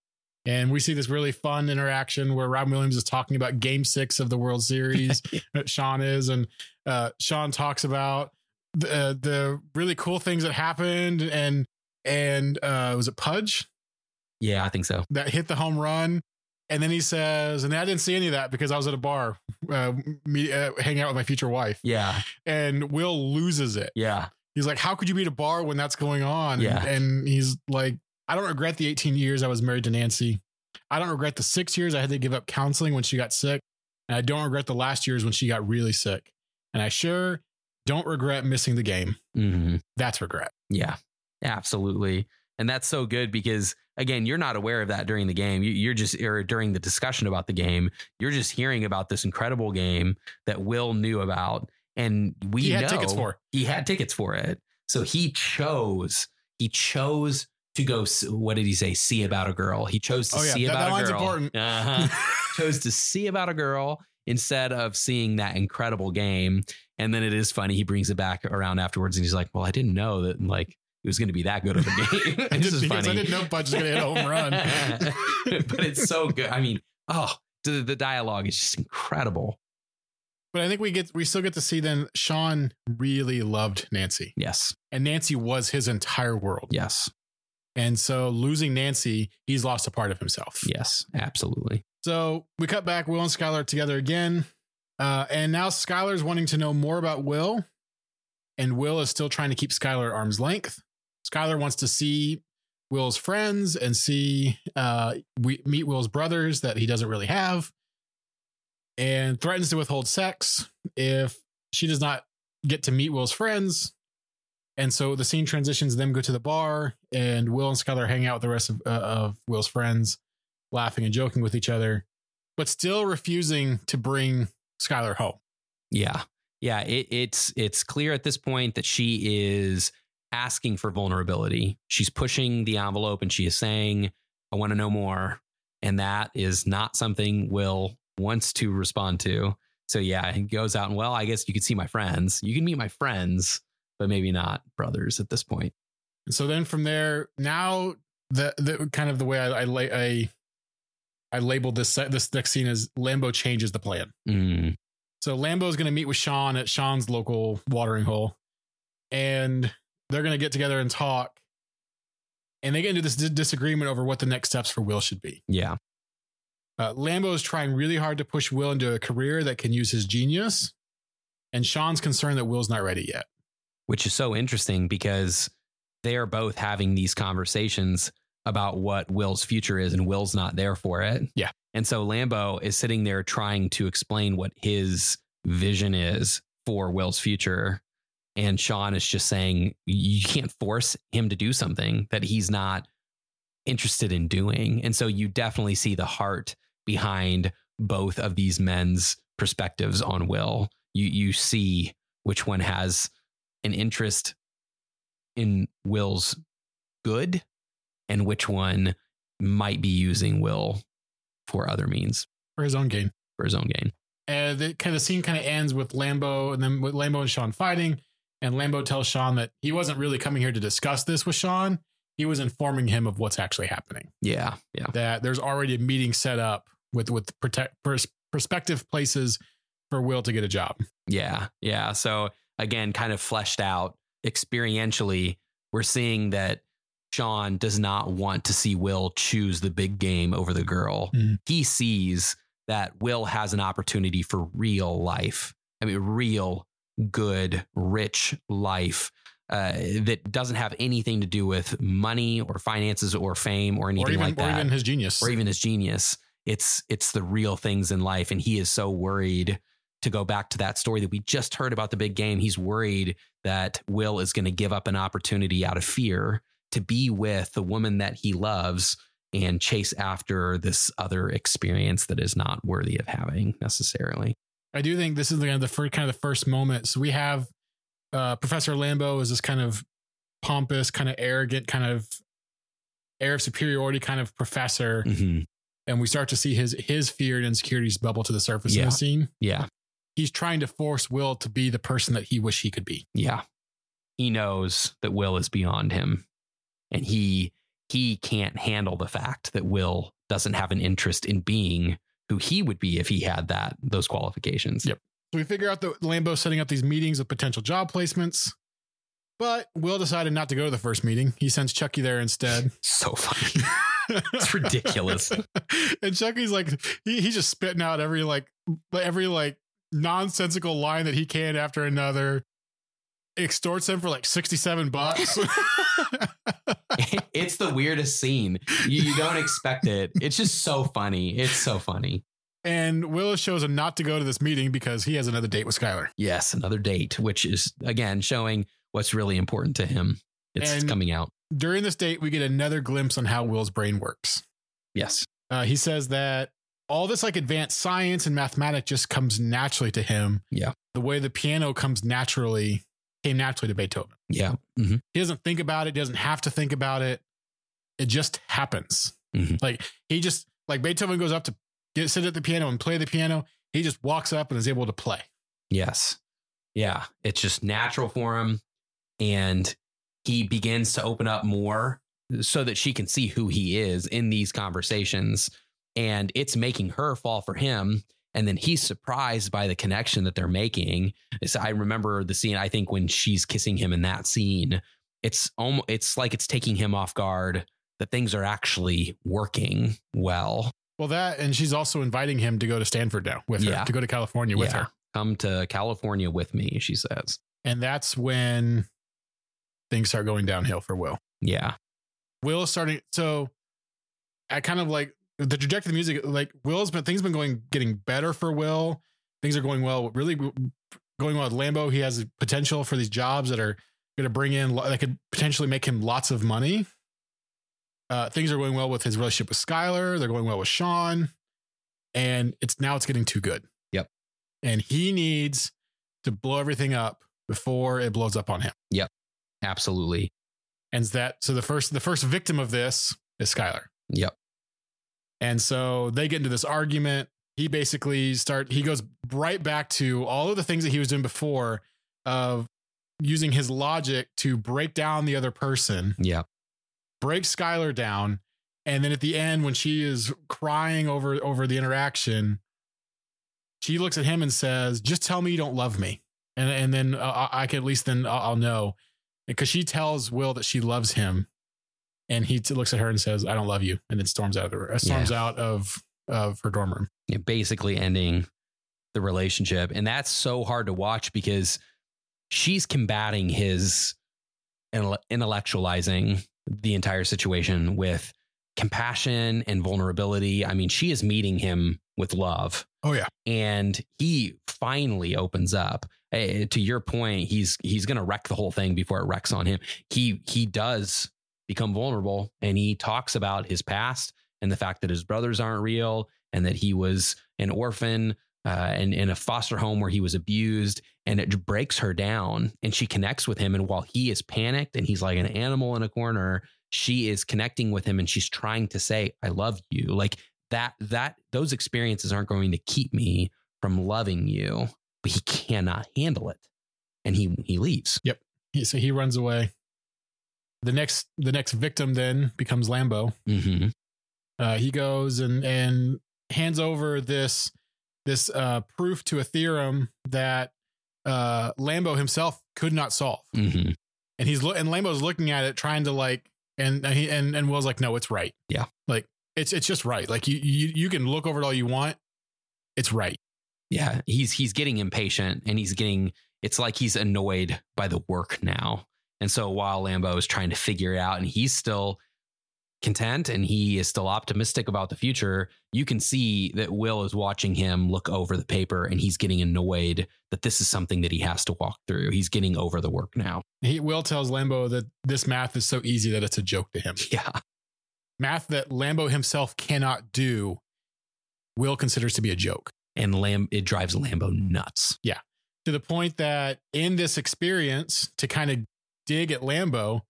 And we see this really fun interaction where Rob Williams is talking about game six of the World Series. Sean is, and uh, Sean talks about the, uh, the really cool things that happened, and and uh, was it Pudge Yeah, I think so. that hit the home run, and then he says, and I didn't see any of that because I was at a bar, uh, me uh, hanging out with my future wife, Yeah, and Will loses it. yeah, He's like, "How could you be at a bar when that's going on?" Yeah. and he's like, "I don't regret the 18 years I was married to Nancy. I don't regret the six years I had to give up counseling when she got sick, and I don't regret the last years when she got really sick. And I sure don't regret missing the game. hmm That's regret." yeah, absolutely. And that's so good because again, you're not aware of that during the game. You, you're just or during the discussion about the game. You're just hearing about this incredible game that Will knew about, and we He had know tickets for. he had tickets for it. So he chose, he chose to go, what did he say? See about a girl. He chose to Oh, yeah. see That- about that a girl. important. Uh-huh. chose to see about a girl instead of seeing that incredible game. And then it is funny. He brings it back around afterwards and he's like, well, I didn't know that like it was going to be that good of a game. I this is funny. I didn't know Pudge was going to hit a home run. but it's so good. I mean, oh, the, the dialogue is just incredible. But I think we get we still get to see then Sean really loved Nancy, Yes. and Nancy was his entire world. Yes. And so losing Nancy, he's lost a part of himself. Yes, absolutely. So we cut back. Will and Skylar together again. Uh, and now Skylar's wanting to know more about Will. And Will is still trying to keep Skylar at arm's length. Skylar wants to see Will's friends and see uh, we meet Will's brothers that he doesn't really have, and threatens to withhold sex if she does not get to meet Will's friends. And so the scene transitions. Them go to the bar, and Will and Skylar hang out with the rest of, uh, of Will's friends, laughing and joking with each other, but still refusing to bring Skylar home. Yeah. Yeah. It, it's it's clear at this point that she is asking for vulnerability. She's pushing the envelope and she is saying, I want to know more. And that is not something Will wants to respond to. So yeah, he goes out and well, I guess you can see my friends. You can meet my friends, but maybe not brothers at this point. And so then from there, now the the kind of the way I I la- I, I labeled this this next scene as Lambeau changes the plan. Mm, So Lambeau is going to meet with Sean at Sean's local watering hole, and they're going to get together and talk. And they get into this dis- disagreement over what the next steps for Will should be. yeah. Uh, Lambeau is trying really hard to push Will into a career that can use his genius, and Sean's concerned that Will's not ready yet. Which is so interesting because they are both having these conversations about what Will's future is, and Will's not there for it. Yeah. And so Lambeau is sitting there trying to explain what his vision is for Will's future. And Sean is just saying, you can't force him to do something that he's not interested in doing. And so you definitely see the heart behind both of these men's perspectives on Will. You you see which one has an interest in Will's good and which one might be using Will for other means For his own gain. for his own gain. And the kind of scene kind of ends with Lambeau and then with Lambeau and Sean fighting. And Lambeau tells Sean that he wasn't really coming here to discuss this with Sean. He was informing him of what's actually happening. Yeah, yeah. That there's already a meeting set up with with protect pers- prospective places for Will to get a job. Yeah, yeah. So again, kind of fleshed out experientially, we're seeing that Sean does not want to see Will choose the big game over the girl. Mhm. He sees that Will has an opportunity for real life. I mean, real, good, rich life uh, that doesn't have anything to do with money or finances or fame or anything Or even like that. or even his genius. or even his genius. It's it's the real things in life, and he is so worried. To go back to that story that we just heard about the big game, he's worried that Will is going to give up an opportunity out of fear to be with the woman that he loves and chase after this other experience that is not worthy of having necessarily. I do think this is the, the first kind of the first moment. So we have uh, Professor Lambeau is this kind of pompous, kind of arrogant, kind of air of superiority kind of professor, Mhm. and we start to see his his fear and insecurities bubble to the surface in the scene. Yeah, He's trying to force Will to be the person that he wish he could be. yeah. He knows that Will is beyond him, and he he can't handle the fact that Will doesn't have an interest in being who he would be if he had that those qualifications. Yep. So we figure out that Lambeau's setting up these meetings of potential job placements. But Will decided not to go to the first meeting. He sends Chuckie there instead. So funny. It's ridiculous. and Chuckie's like he, he's just spitting out every like every like nonsensical line that he can after another. Extorts him for like 67 bucks. it's the weirdest scene. You, you don't expect it. It's just so funny. It's so funny. and Will shows him not to go to this meeting because he has another date with Skylar. Yes, another date, which is again showing what's really important to him. It's And- coming out. During this date, we get another glimpse on how Will's brain works. Yes. Uh, he says that all this like advanced science and mathematics just comes naturally to him. Yeah. The way the piano comes naturally came naturally to Beethoven. Yeah. hmm He doesn't think about it, He doesn't have to think about it. It just happens. Mhm. Like he just like Beethoven goes up to get sit at the piano and play the piano. He just walks up and is able to play. Yes. Yeah. It's just natural for him. And he begins to open up more so that she can see who he is in these conversations. And it's making her fall for him. And then he's surprised by the connection that they're making. So I remember the scene, I think, when she's kissing him in that scene, it's almost it's like it's taking him off guard that things are actually working well. Well, that and she's also inviting him to go to Stanford now with her to go to California with Yeah. her, Come to California with me, she says. and that's when things start going downhill for Will. Yeah. Will is starting so I kind of like the trajectory of the music like Will's been things been going getting better for Will. Things are going well, really going well with Lambeau. He has potential for these jobs that are going to bring in that could potentially make him lots of money. Uh, things are going well with his relationship with Skylar. They're going well with Sean, and it's now it's getting too good. Yep. And he needs to blow everything up before it blows up on him. Yep. Absolutely. And that so the first the first victim of this is Skylar. Yep. And so they get into this argument. He basically start he goes right back to all of the things that he was doing before of using his logic to break down the other person, Yeah. break Skylar down, and then at the end when she is crying over over the interaction, she looks at him and says, "Just tell me you don't love me." And and then uh, I can at least then I'll, I'll know because she tells Will that she loves him, and he t- looks at her and says, "I don't love you," and then storms out of the room, storms out of of her dorm room. Yeah, basically ending the relationship. And that's so hard to watch because she's combating his intellectualizing the entire situation with compassion and vulnerability. I mean, she is meeting him with love. Oh yeah, and he finally opens up Eh, to your point he's he's going to wreck the whole thing before it wrecks on him he he does become vulnerable and he talks about his past and the fact that his brothers aren't real and that he was an orphan uh, and in a foster home where he was abused and it breaks her down and she connects with him and while he is panicked and he's like an animal in a corner she is connecting with him and she's trying to say i love you. Like that that those experiences aren't going to keep me from loving you but he cannot handle it and he he leaves. He, so he runs away. The next the next victim then becomes Lambeau. mm-hmm. Uh, he goes and and hands over this this uh, proof to a theorem that uh, Lambeau himself could not solve. Mm-hmm. and he's lo- and Lambeau's looking at it, trying to like, and and he and and Will's like, no, it's right. Yeah. like it's it's just right. Like you you you can look over it all you want, it's right. yeah he's he's getting impatient and he's getting it's like he's annoyed by the work now and so while lambeau is trying to figure it out and he's still content and he is still optimistic about the future you can see that will is watching him look over the paper and he's getting annoyed that this is something that he has to walk through he's getting over the work now He Will tells Lambeau that this math is so easy that it's a joke to him. yeah Math that Lambeau himself cannot do, Will considers to be a joke. and lamb it drives lambeau nuts Yeah. To the point that in this experience, to kind of dig at Lambeau,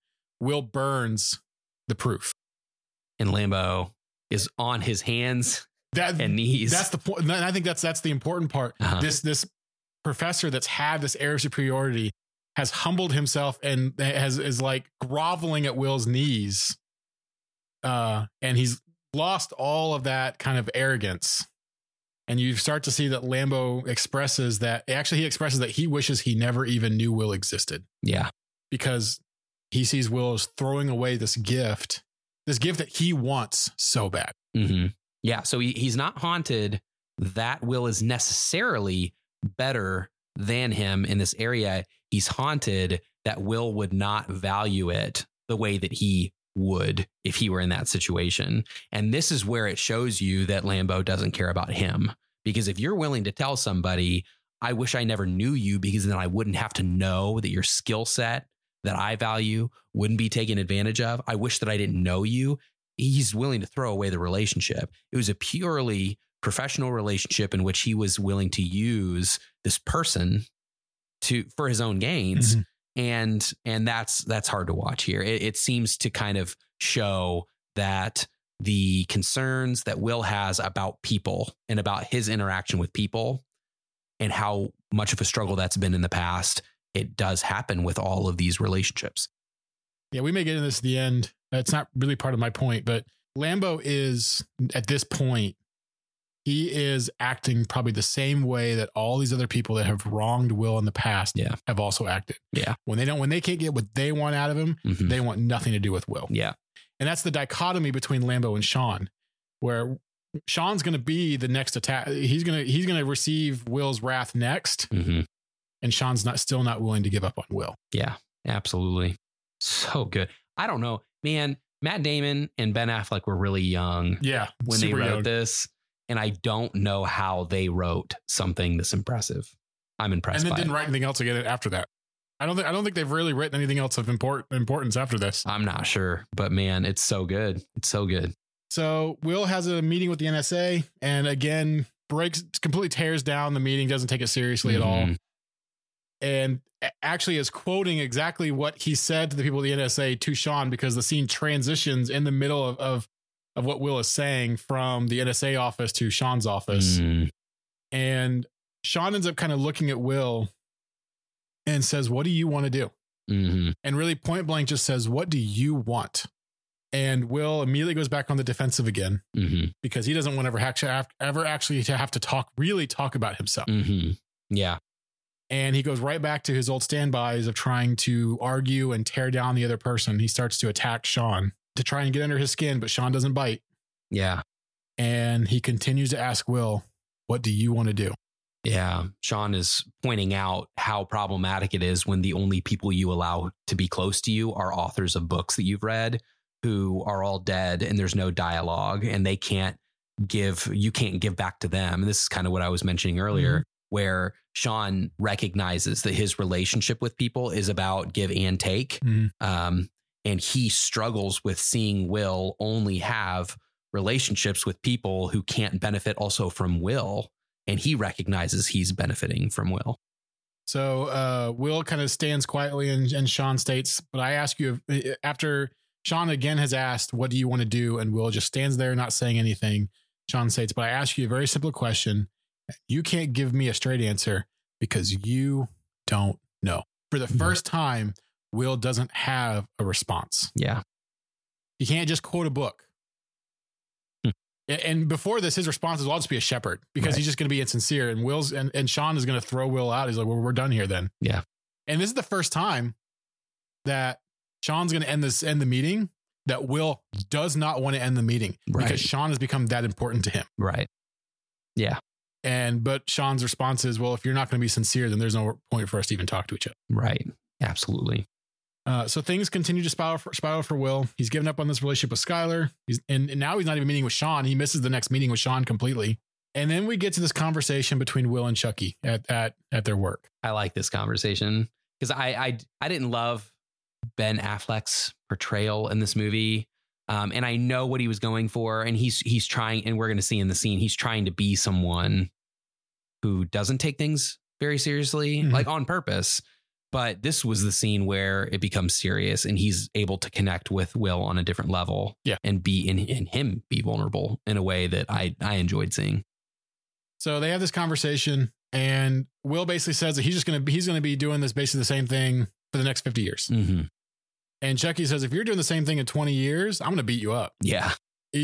Will burns the proof. and lambeau is on his hands That and knees that's the point. And I think that's that's the important part. Uh-huh. This this professor that's had this air of superiority has humbled himself and has is like groveling at Will's knees. Uh, and he's lost all of that kind of arrogance. And you start to see that Lambeau expresses that actually he expresses that he wishes he never even knew Will existed yeah because he sees Will as throwing away this gift, this gift that he wants so bad. hmm Yeah. So he, he's not haunted. That Will is necessarily better than him in this area. He's haunted that Will would not value it the way that he would if he were in that situation. And this is where it shows you that Lambeau doesn't care about him. Because if you're willing to tell somebody, I wish I never knew you because then I wouldn't have to know that your skill set that I value wouldn't be taken advantage of. I wish that I didn't know you he's willing to throw away the relationship. It was a purely professional relationship in which he was willing to use this person to for his own gains. Mhm. And and that's that's hard to watch here. It, it seems to kind of show that the concerns that Will has about people and about his interaction with people and how much of a struggle that's been in the past, it does happen with all of these relationships. Yeah, we may get into this at the end. It's not really part of my point, but Lambeau is at this point, he is acting probably the same way that all these other people that have wronged Will in the past Yeah. have also acted. Yeah. When they don't, when they can't get what they want out of him, Mhm. they want nothing to do with Will. Yeah. And that's the dichotomy between Lambeau and Sean, where Sean's going to be the next attack. He's going to he's going to receive Will's wrath next, hmm and Sean's not still not willing to give up on Will. Yeah, absolutely. So good. I don't know, man. Matt Damon and Ben Affleck were really young Yeah, when they wrote young. this, and I don't know how they wrote something this impressive. I'm impressed and then by didn't it. write anything else again after that. I don't think I don't think they've really written anything else of import, importance after this. I'm not sure, but man, it's so good. It's so good. So Will has a meeting with the NSA, and again breaks completely tears down the meeting, doesn't take it seriously at all. Mm-hmm. And actually is quoting exactly what he said to the people of the NSA to Sean because the scene transitions in the middle of of, of what Will is saying from the NSA office to Sean's office. Mm, And Sean ends up kind of looking at Will and says, What do you want to do? mhm. And really point blank just says, What do you want? And Will immediately goes back on the defensive again Mhm. because he doesn't want to ever actually, ever actually to have to talk, really talk about himself. Mhm. Yeah. And he goes right back to his old standbys of trying to argue and tear down the other person. He starts to attack Sean to try and get under his skin, but Sean doesn't bite. Yeah. And he continues to ask Will, What do you want to do? Yeah. Sean is pointing out how problematic it is when the only people you allow to be close to you are authors of books that you've read who are all dead and there's no dialogue and they can't give, you can't give back to them. And this is kind of what I was mentioning earlier, mm-hmm. Where Sean recognizes that his relationship with people is about give and take. Mhm. Um, and he struggles with seeing Will only have relationships with people who can't benefit also from Will. And he recognizes he's benefiting from Will. So uh, Will kind of stands quietly and, and Sean states, But I ask you, if, after Sean again has asked, What do you want to do? And Will just stands there not saying anything. Sean states, But I ask you a very simple question. You can't give me a straight answer because you don't know. For the Mhm. first time, Will doesn't have a response. Yeah. He can't just quote a book. Hmm. And before this, his response is, "I'll just be a shepherd," because Right. he's just going to be insincere. And Will's and, and Sean is going to throw Will out. He's like, "Well, we're done here then." Yeah. And this is the first time that Sean's going to end this end the meeting. That Will does not want to end the meeting Right. because Sean has become that important to him. Right. And but Sean's response is, "Well, if you're not going to be sincere, then there's no point for us to even talk to each other." Right. Absolutely. Uh, so things continue to spiral for, spiral for Will. He's given up on this relationship with Skylar. He's and, and now he's not even meeting with Sean. He misses the next meeting with Sean completely. And then we get to this conversation between Will and Chuckie at at at their work. I like this conversation because I, I I didn't love Ben Affleck's portrayal in this movie. Um, and I know what he was going for, and he's he's trying, and we're going to see in the scene, he's trying to be someone who doesn't take things very seriously, Mhm. like on purpose. But this was the scene where it becomes serious, and he's able to connect with Will on a different level, Yeah. and be in in him be vulnerable in a way that I I enjoyed seeing. So they have this conversation, and Will basically says that he's just gonna be, he's gonna be doing this basically the same thing for the next fifty years. hmm And Chuckie says, if you're doing the same thing in twenty years, I'm gonna beat you up. Yeah,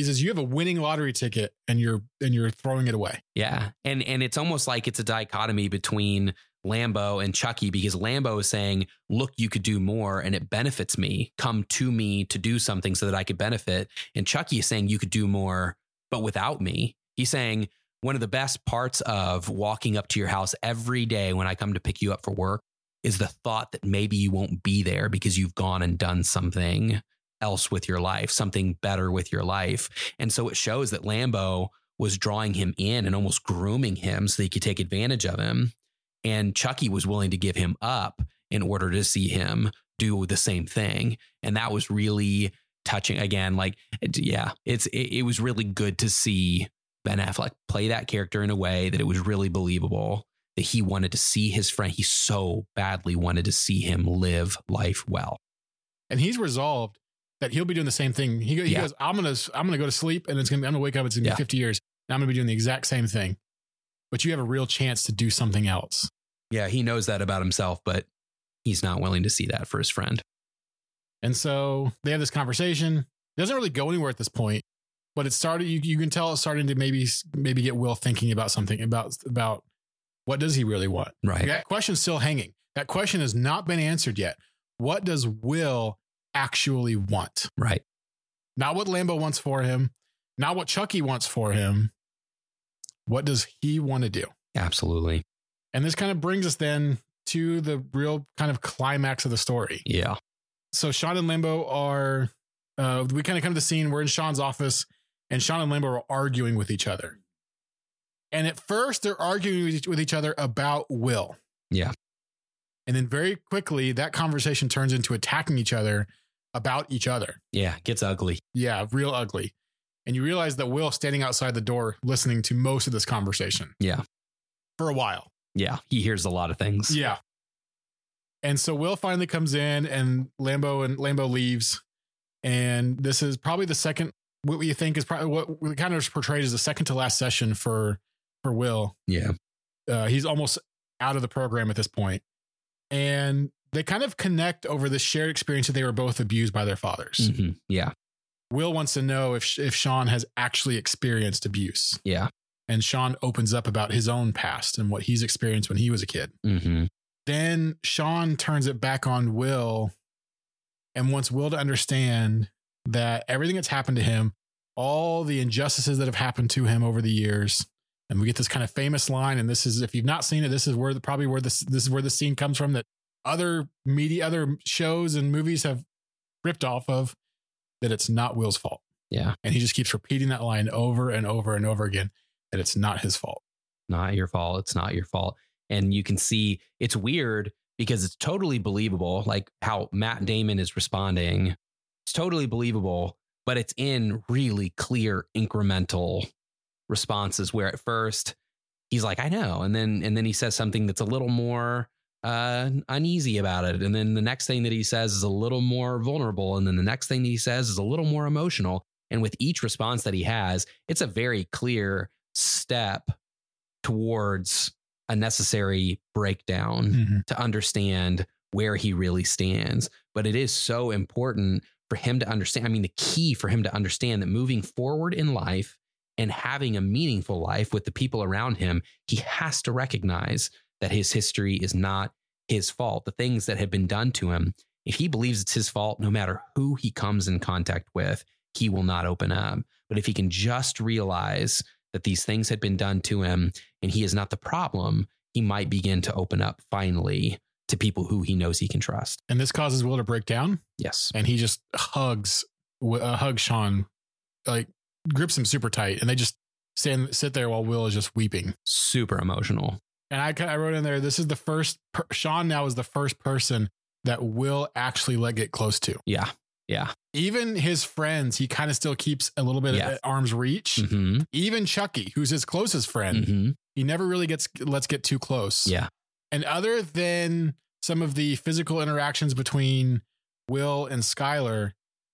Says you have a winning lottery ticket, and you're and you're throwing it away. Yeah. And and it's almost like it's a dichotomy between Lambeau and Chuckie because Lambeau is saying, look, you could do more and it benefits me. Come to me to do something so that I could benefit. And Chuckie is saying you could do more, but without me. He's saying one of the best parts of walking up to your house every day when I come to pick you up for work is the thought that maybe you won't be there because you've gone and done something else with your life, something better with your life. And so it shows that Lambeau was drawing him in and almost grooming him so he could take advantage of him. And Chuckie was willing to give him up in order to see him do the same thing. And that was really touching. Again, like, yeah, it's it, it was really good to see Ben Affleck play that character in a way that it was really believable that he wanted to see his friend. He so badly wanted to see him live life well. and he's resolved that he'll be doing the same thing. He, he Yeah. goes, I'm gonna I'm gonna go to sleep, and it's gonna be, I'm gonna wake up. It's gonna be 50 years, and I'm gonna be doing the exact same thing. But you have a real chance to do something else. Yeah, he knows that about himself, but he's not willing to see that for his friend. And so they have this conversation. It doesn't really go anywhere at this point. but it started. You, you can tell it's starting to maybe maybe get Will thinking about something about about what does he really want. Right. That question's still hanging. That question has not been answered yet. What does Will actually want? Right. Not what Lambeau wants for him, not what Chuckie wants for him. What does he want to do? Absolutely. And this kind of brings us then to the real kind of climax of the story. Yeah. So Sean and Lambeau are, uh, we kind of come to the scene. We're in Sean's office, and Sean and Lambeau are arguing with each other. And at first, they're arguing with each, with each other about Will. Yeah. And then very quickly, that conversation turns into attacking each other about each other. Yeah. Gets ugly. Yeah, real ugly. And you realize that Will standing outside the door listening to most of this conversation. Yeah. For a while. Yeah. He hears a lot of things. Yeah. And so Will finally comes in and Lambeau and Lambeau leaves. And this is probably the second what we think is probably what we kind of portrayed as the second to last session for for Will. Yeah. Uh, he's almost out of the program at this point. And they kind of connect over this shared experience that they were both abused by their fathers. Mhm. Yeah. Will wants to know if if Sean has actually experienced abuse. Yeah. And Sean opens up about his own past and what he's experienced when he was a kid. hmm Then Sean turns it back on Will and wants Will to understand that everything that's happened to him, all the injustices that have happened to him over the years, and we get this kind of famous line. And this is, if you've not seen it, this is where the, probably where this this is where the scene comes from that other media, other shows and movies have ripped off of. That it's not Will's fault. Yeah. And he just keeps repeating that line over and over and over again that it's not his fault. Not your fault. It's not your fault. And you can see it's weird because it's totally believable, like how Matt Damon is responding. It's totally believable, but it's in really clear incremental responses where at first he's like, I know. And then and then he says something that's a little more uh uneasy about it. And then the next thing that he says is a little more vulnerable. And then the next thing that he says is a little more emotional. And with each response that he has, it's a very clear step towards a necessary breakdown to understand where he really stands. But it is so important for him to understand. I mean, the key for him to understand that moving forward in life and having a meaningful life with the people around him, he has to recognize that his history is not his fault. The things that have been done to him, if he believes it's his fault, no matter who he comes in contact with, he will not open up. But if he can just realize that these things had been done to him and he is not the problem, he might begin to open up finally to people who he knows he can trust. And this causes Will to break down. Yes. and he just hugs uh, hugs Sean, like grips him super tight, and they just stand sit there while Will is just weeping. Super emotional. And I of wrote in there, this is the first per- Sean now is the first person that Will actually let get close to. Yeah. Yeah. Even his friends, he kind of still keeps a little bit Yeah. at arm's reach. hmm Even Chuckie, who's his closest friend, hmm he never really gets let's get too close. Yeah. And other than some of the physical interactions between Will and Skylar,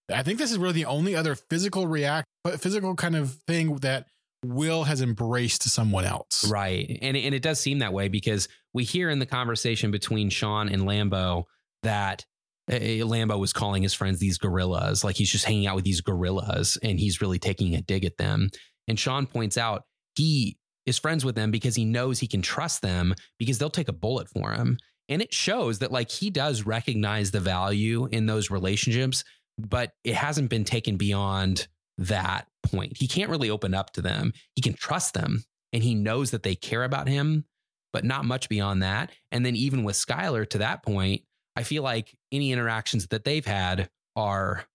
I think this is really the only other physical react, but physical kind of thing that Will has embraced someone else. Right. And, and it does seem that way because we hear in the conversation between Sean and Lambeau that uh, Lambeau was calling his friends these gorillas. Like he's just hanging out with these gorillas and he's really taking a dig at them. And Sean points out he is friends with them because he knows he can trust them because they'll take a bullet for him. And it shows that like he does recognize the value in those relationships, but it hasn't been taken beyond that point. He can't really open up to them. He can trust them and he knows that they care about him, but not much beyond that. And then even with Skylar to that point, I feel like any interactions that they've had are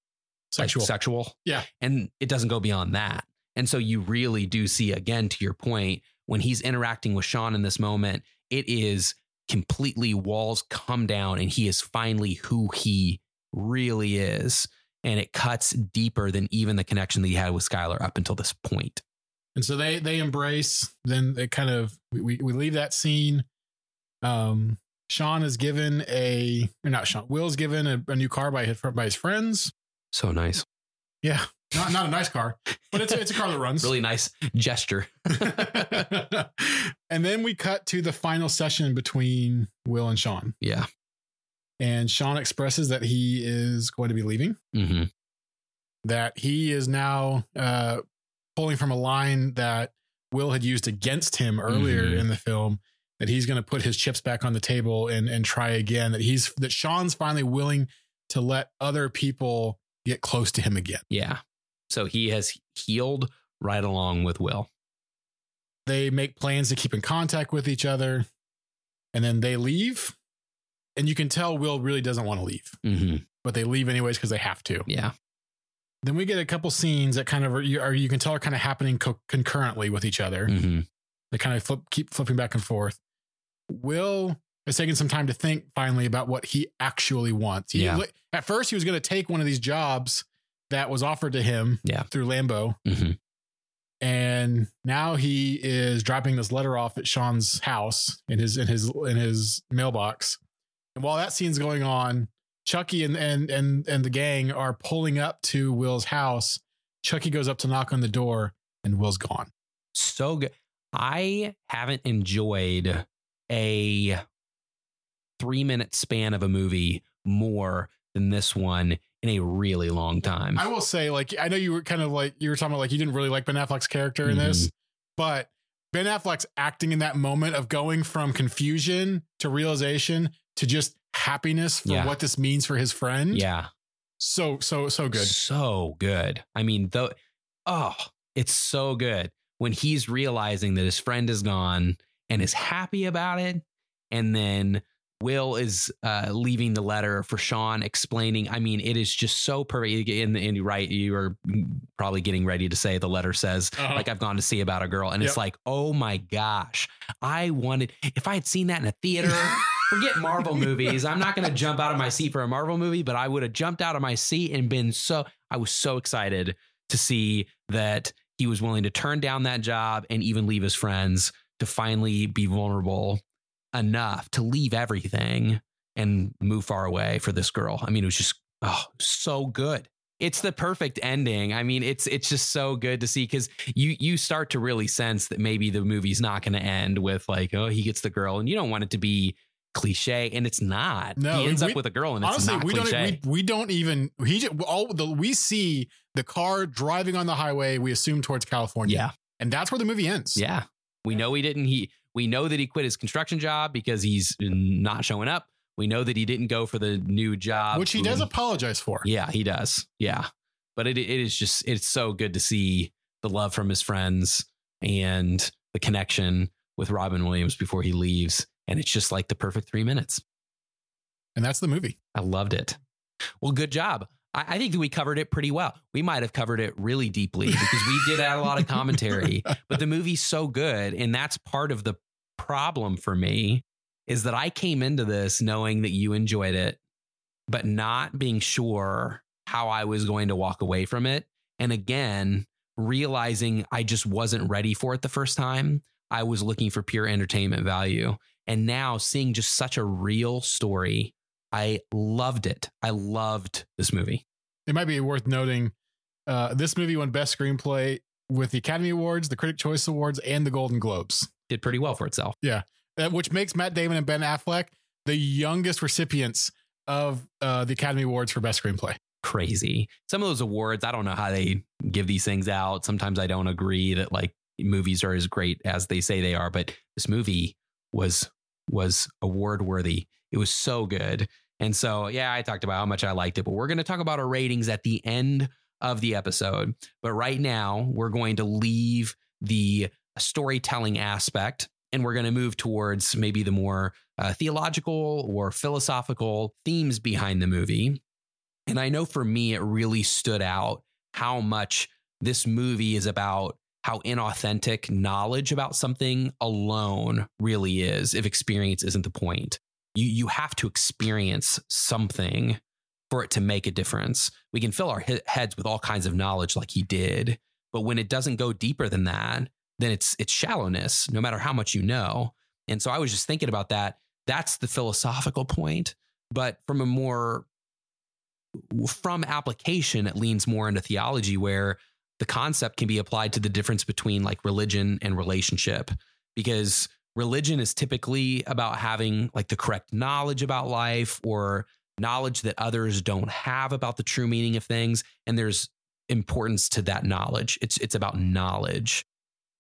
like, Sexual. sexual. Yeah. And it doesn't go beyond that. And so you really do see, again, to your point, when he's interacting with Sean in this moment, it is completely walls come down and he is finally who he really is. And it cuts deeper than even the connection that he had with Skylar up until this point. and so they they embrace. Then they kind of we, we, we leave that scene. Um, Sean is given a or not Sean. Will's given a, a new car by his by his friends. So nice. Yeah, not not a nice car, but it's a, it's a car that runs. Really nice gesture. and then we cut to the final session between Will and Sean. Yeah. And Sean expresses that he is going to be leaving, hmm that he is now uh, pulling from a line that Will had used against him earlier Mhm. in the film that he's going to put his chips back on the table and and try again. That he's that Sean's finally willing to let other people get close to him again. Yeah. So he has healed right along with Will. They make plans to keep in contact with each other, and then they leave. And you can tell Will really doesn't want to leave, hmm but they leave anyways because they have to. Yeah. Then we get a couple scenes that kind of are you, are, you can tell are kind of happening co- concurrently with each other. hmm They kind of flip, keep flipping back and forth. Will is taking some time to think finally about what he actually wants. He, Yeah. At first, he was going to take one of these jobs that was offered to him Yeah. through Lambeau. hmm And now he is dropping this letter off at Sean's house in his in his in his mailbox. And while that scene's going on, Chuckie and and and and the gang are pulling up to Will's house. Chuckie goes up to knock on the door, and Will's gone. So good. I haven't enjoyed a three minute span of a movie more than this one in a really long time. I will say, like, I know you were kind of like you were talking about, like you didn't really like Ben Affleck's character in this, mm-hmm. but Ben Affleck's acting in that moment of going from confusion to realization to just happiness for Yeah. what this means for his friend. yeah. so so so good. So good. I mean, though, oh, it's so good when he's realizing that his friend is gone and is happy about it. And then Will is uh, leaving the letter for Sean, explaining. I mean, it is just so perfect. And, and you're right, you are probably getting ready to say the letter says, Uh-huh. like, I've gone to see about a girl. And it's like, oh my gosh, I wanted, if I had seen that in a theater, forget Marvel movies. I'm not going to jump out of my seat for a Marvel movie, but I would have jumped out of my seat and been so, I was so excited to see that he was willing to turn down that job and even leave his friends to finally be vulnerable enough to leave everything and move far away for this girl. I mean, it was just, oh, so good. It's the perfect ending. I mean, it's it's just so good to see because you you start to really sense that maybe the movie's not going to end with like, oh, he gets the girl, and you don't want it to be cliche, and it's not. No, he ends we- up with a girl, and it's Honestly, not we cliche. don't we, we don't even he just, all the we see the car driving on the highway. We assume towards California. yeah, and that's where the movie ends. yeah. We know he didn't. He we know that he quit his construction job because he's not showing up. We know that he didn't go for the new job, which he does apologize for. Yeah, he does. Yeah. But it it is just it's so good to see the love from his friends and the connection with Robin Williams before he leaves. And it's just like the perfect three minutes. and that's the movie. I loved it. Well, good job. I, I think that we covered it pretty well. We might have covered it really deeply because we did add a lot of commentary, but the movie's so good. And that's part of the problem for me is that I came into this knowing that you enjoyed it, but not being sure how I was going to walk away from it. And again, realizing I just wasn't ready for it the first time. I was looking for pure entertainment value. And now seeing just such a real story, I loved it. I loved this movie. It might be worth noting uh, this movie won Best Screenplay with the Academy Awards, the Critic Choice Awards, and the Golden Globes, Did pretty well for itself. uh, which makes Matt Damon and Ben Affleck the youngest recipients of uh, the Academy Awards for Best Screenplay. Crazy. Some of those awards, I don't know how they give these things out. Sometimes I don't agree that like movies are as great as they say they are, but this movie was was award worthy. It was so good. And so, yeah, I talked about how much I liked it, but we're going to talk about our ratings at the end of the episode. But right now, we're going to leave the storytelling aspect and we're going to move towards maybe the more uh, theological or philosophical themes behind the movie. And I know for me, it really stood out how much this movie is about how inauthentic knowledge about something alone really is if experience isn't the point. You, you have to experience something for it to make a difference. We can fill our heads with all kinds of knowledge like he did, but when it doesn't go deeper than that, then it's it's shallowness no matter how much you know. And so I was just thinking about that. That's the philosophical point, but from a more from application it leans more into theology where the concept can be applied to the difference between like religion and relationship because religion is typically about having like the correct knowledge about life or knowledge that others don't have about the true meaning of things and there's importance to that knowledge. It's it's about knowledge.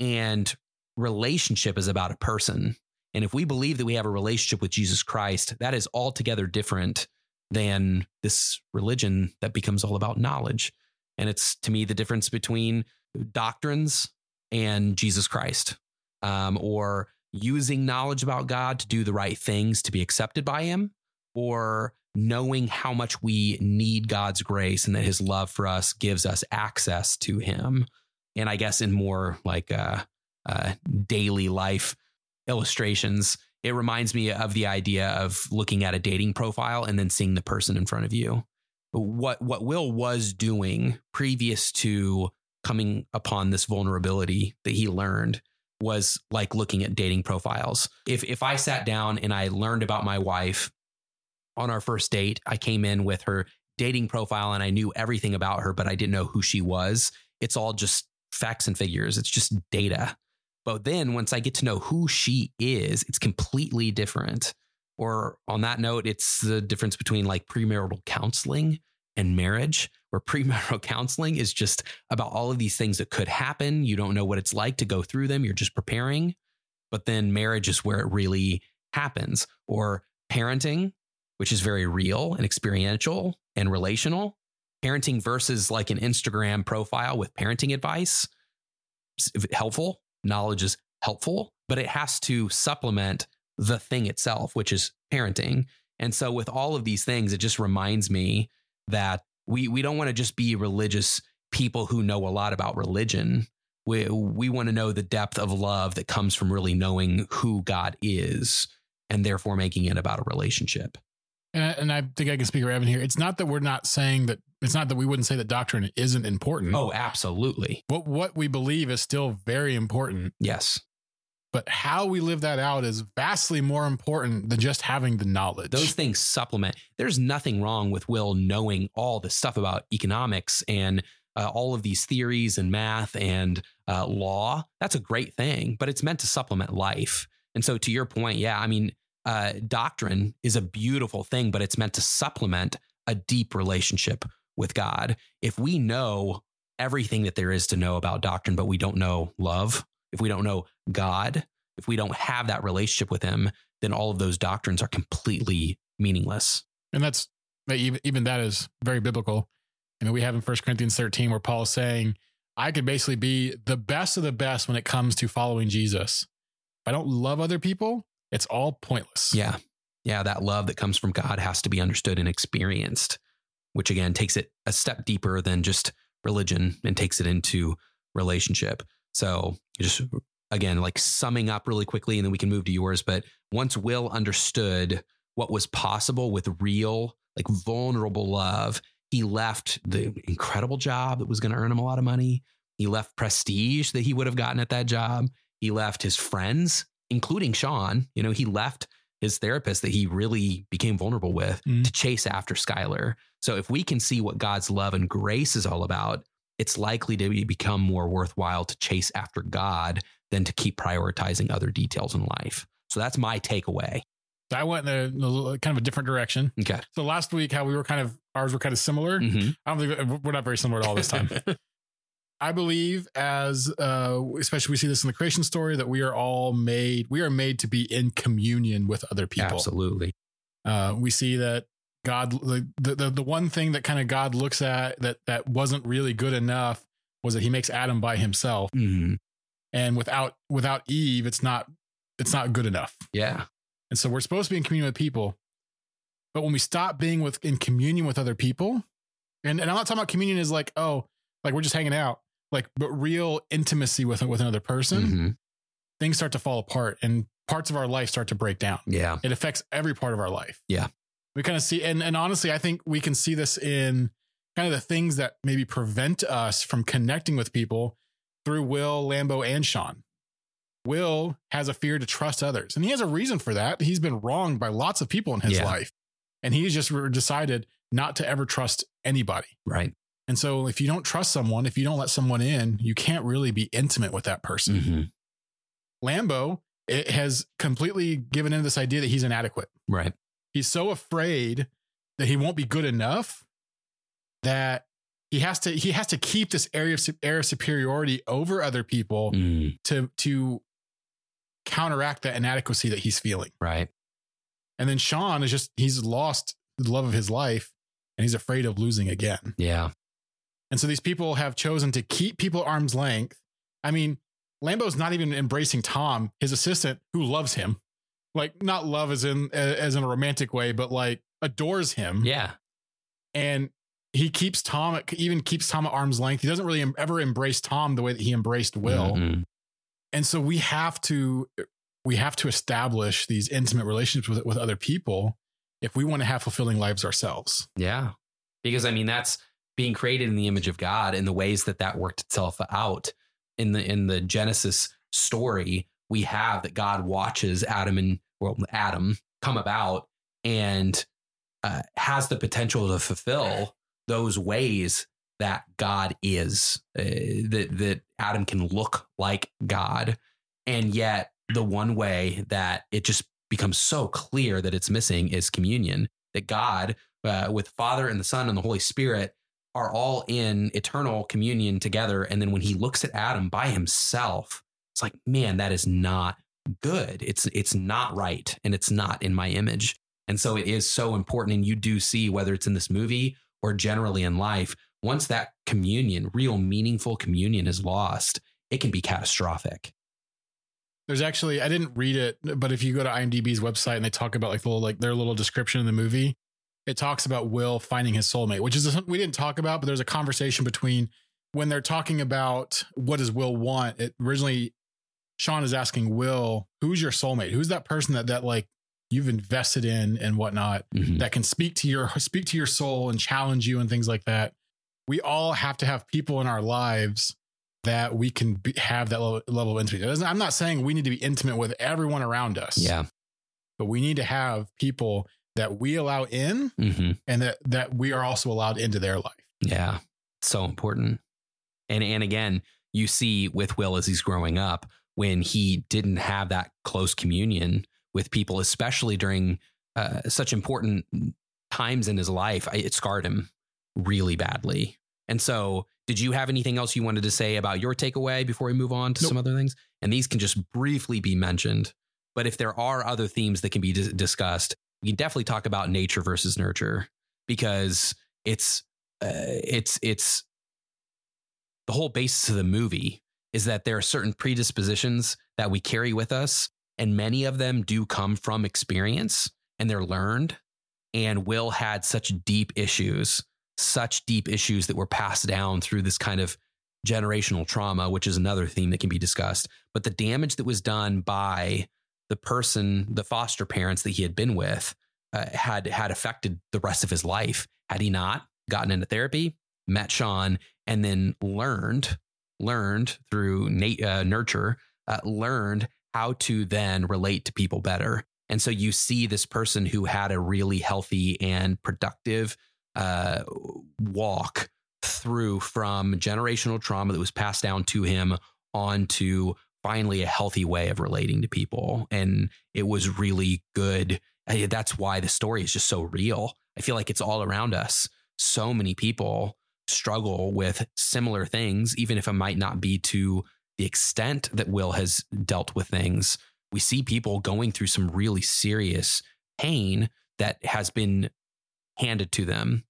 And relationship is about a person. And if we believe that we have a relationship with Jesus Christ, that is altogether different than this religion that becomes all about knowledge. And it's to me the difference between doctrines and Jesus Christ, um, or using knowledge about God to do the right things to be accepted by Him, or knowing how much we need God's grace and that His love for us gives us access to Him. And I guess in more like uh, uh, daily life illustrations, it reminds me of the idea of looking at a dating profile and then seeing the person in front of you. What what Will was doing previous to coming upon this vulnerability that he learned was like looking at dating profiles. If if I sat down and I learned about my wife on our first date, I came in with her dating profile and I knew everything about her, but I didn't know who she was. It's all just facts and figures. It's just data. But then once I get to know who she is, it's completely different. Or on that note, it's the difference between like premarital counseling and marriage, where premarital counseling is just about all of these things that could happen. You don't know what it's like to go through them, you're just preparing. But then marriage is where it really happens. Or parenting, which is very real and experiential and relational. Parenting versus like an Instagram profile with parenting advice, helpful knowledge is helpful, but it has to supplement the thing itself, which is parenting. And so with all of these things, it just reminds me that we we don't want to just be religious people who know a lot about religion. We we want to know the depth of love that comes from really knowing who God is and therefore making it about a relationship. And I, and I think I can speak for Evan here. It's not that we're not saying that it's not that we wouldn't say that doctrine isn't important. Oh, absolutely. What what we believe is still very important. Yes. But how we live that out is vastly more important than just having the knowledge. Those things supplement. There's nothing wrong with Will knowing all the stuff about economics and uh, all of these theories and math and uh, law. That's a great thing, but it's meant to supplement life. And so, to your point, yeah, I mean, uh, doctrine is a beautiful thing, but it's meant to supplement a deep relationship with God. If we know everything that there is to know about doctrine, but we don't know love, if we don't know God, if we don't have that relationship with Him, then all of those doctrines are completely meaningless. And that's even, that is very biblical. I mean, we have in First Corinthians 13 where Paul is saying, I could basically be the best of the best when it comes to following Jesus. If I don't love other people, it's all pointless. Yeah. Yeah. That love that comes from God has to be understood and experienced, which again takes it a step deeper than just religion and takes it into relationship. So just again, like summing up really quickly, and then we can move to yours. But once Will understood what was possible with real, like vulnerable love, he left the incredible job that was going to earn him a lot of money. He left prestige that he would have gotten at that job. He left his friends, including Sean. You know, he left his therapist that he really became vulnerable with mm. to chase after Skylar. So if we can see what God's love and grace is all about, it's likely to become more worthwhile to chase after God than to keep prioritizing other details in life. So that's my takeaway. I went in a, kind of a different direction. Okay. So last week, how we were kind of ours were kind of similar. Mm-hmm. I don't think we're not very similar at all this time. I believe, as uh, especially we see this in the creation story, that we are all made. We are made to be in communion with other people. Absolutely. Uh, we see that God, the, the, the one thing that kind of God looks at that, that wasn't really good enough was that he makes Adam by himself. Mm-hmm. And without, without Eve, it's not, it's not good enough. Yeah. And so we're supposed to be in communion with people. But when we stop being with in communion with other people, and, and I'm not talking about communion is like, oh, like we're just hanging out, like, but real intimacy with, with another person, mm-hmm. things start to fall apart and parts of our life start to break down. Yeah. It affects every part of our life. Yeah we kind of see and, and honestly i think we can see this in kind of the things that maybe prevent us from connecting with people through will lambeau and sean. Will has a fear to trust others and he has a reason for that. He's been wronged by lots of people in his yeah. life and he's just decided not to ever trust anybody. Right. And so if you don't trust someone if you don't let someone in you can't really be intimate with that person. Mm-hmm. lambeau it has completely given in this idea that he's inadequate. Right. He's so afraid that he won't be good enough that he has to he has to keep this area of air of superiority over other people Mm, to to counteract that inadequacy that he's feeling. right. And then Sean is just he's lost the love of his life and he's afraid of losing again. Yeah. And so these people have chosen to keep people at arm's length. I mean, Lambeau's not even embracing Tom, his assistant, who loves him. Like not love as in as in a romantic way, but like adores him. Yeah. And he keeps Tom at, even keeps Tom at arm's length. He doesn't really em- ever embrace Tom the way that he embraced Will. Mhm. And so we have to we have to establish these intimate relationships with with other people if we want to have fulfilling lives ourselves. Yeah. Because I mean, that's being created in the image of God and the ways that that worked itself out in the, in the Genesis story, we have that God watches Adam and well, Adam come about and uh, has the potential to fulfill those ways that God is, uh, that, that Adam can look like God. And yet the one way that it just becomes so clear that it's missing is communion, that God uh, with Father and the Son and the Holy Spirit are all in eternal communion together. And then when he looks at Adam by himself, it's like, man, that is not good. It's it's not right, and it's not in my image. And so it is so important. And you do see whether it's in this movie or generally in life, once that communion, real meaningful communion, is lost, it can be catastrophic. There's actually I didn't read it, but if you go to IMDb's website and they talk about like the little like their little description in the movie, it talks about Will finding his soulmate, which is something we didn't talk about, but there's a conversation between when they're talking about what does Will want. It originally Sean is asking Will, who's your soulmate? Who's that person that that like you've invested in and whatnot Mhm. that can speak to your speak to your soul and challenge you and things like that. We all have to have people in our lives that we can be, have that level, level of intimacy. I'm not saying we need to be intimate with everyone around us, Yeah. but we need to have people that we allow in hmm and that that we are also allowed into their life. Yeah. So important. And and again, you see with Will as he's growing up, when he didn't have that close communion with people, especially during uh, such important times in his life, I- it scarred him really badly. And so, did you have anything else you wanted to say about your takeaway before we move on to Nope. some other things? And these can just briefly be mentioned. But if there are other themes that can be dis- discussed, we can definitely talk about nature versus nurture because it's uh, it's it's the whole basis of the movie is that there are certain predispositions that we carry with us and many of them do come from experience and they're learned and will had such deep issues such deep issues that were passed down through this kind of generational trauma which is another theme that can be discussed. But the damage that was done by the person the foster parents that he had been with uh, had had affected the rest of his life. Had he not gotten into therapy met sean and then learned learned through uh, nurture uh, learned how to then relate to people better. And so you see this person who had a really healthy and productive uh, walk through from generational trauma that was passed down to him onto finally a healthy way of relating to people. And it was really good. That's why the story is just so real. I feel like it's all around us. So many people struggle with similar things, even if it might not be to the extent that Will has dealt with things. We see people going through some really serious pain that has been handed to them.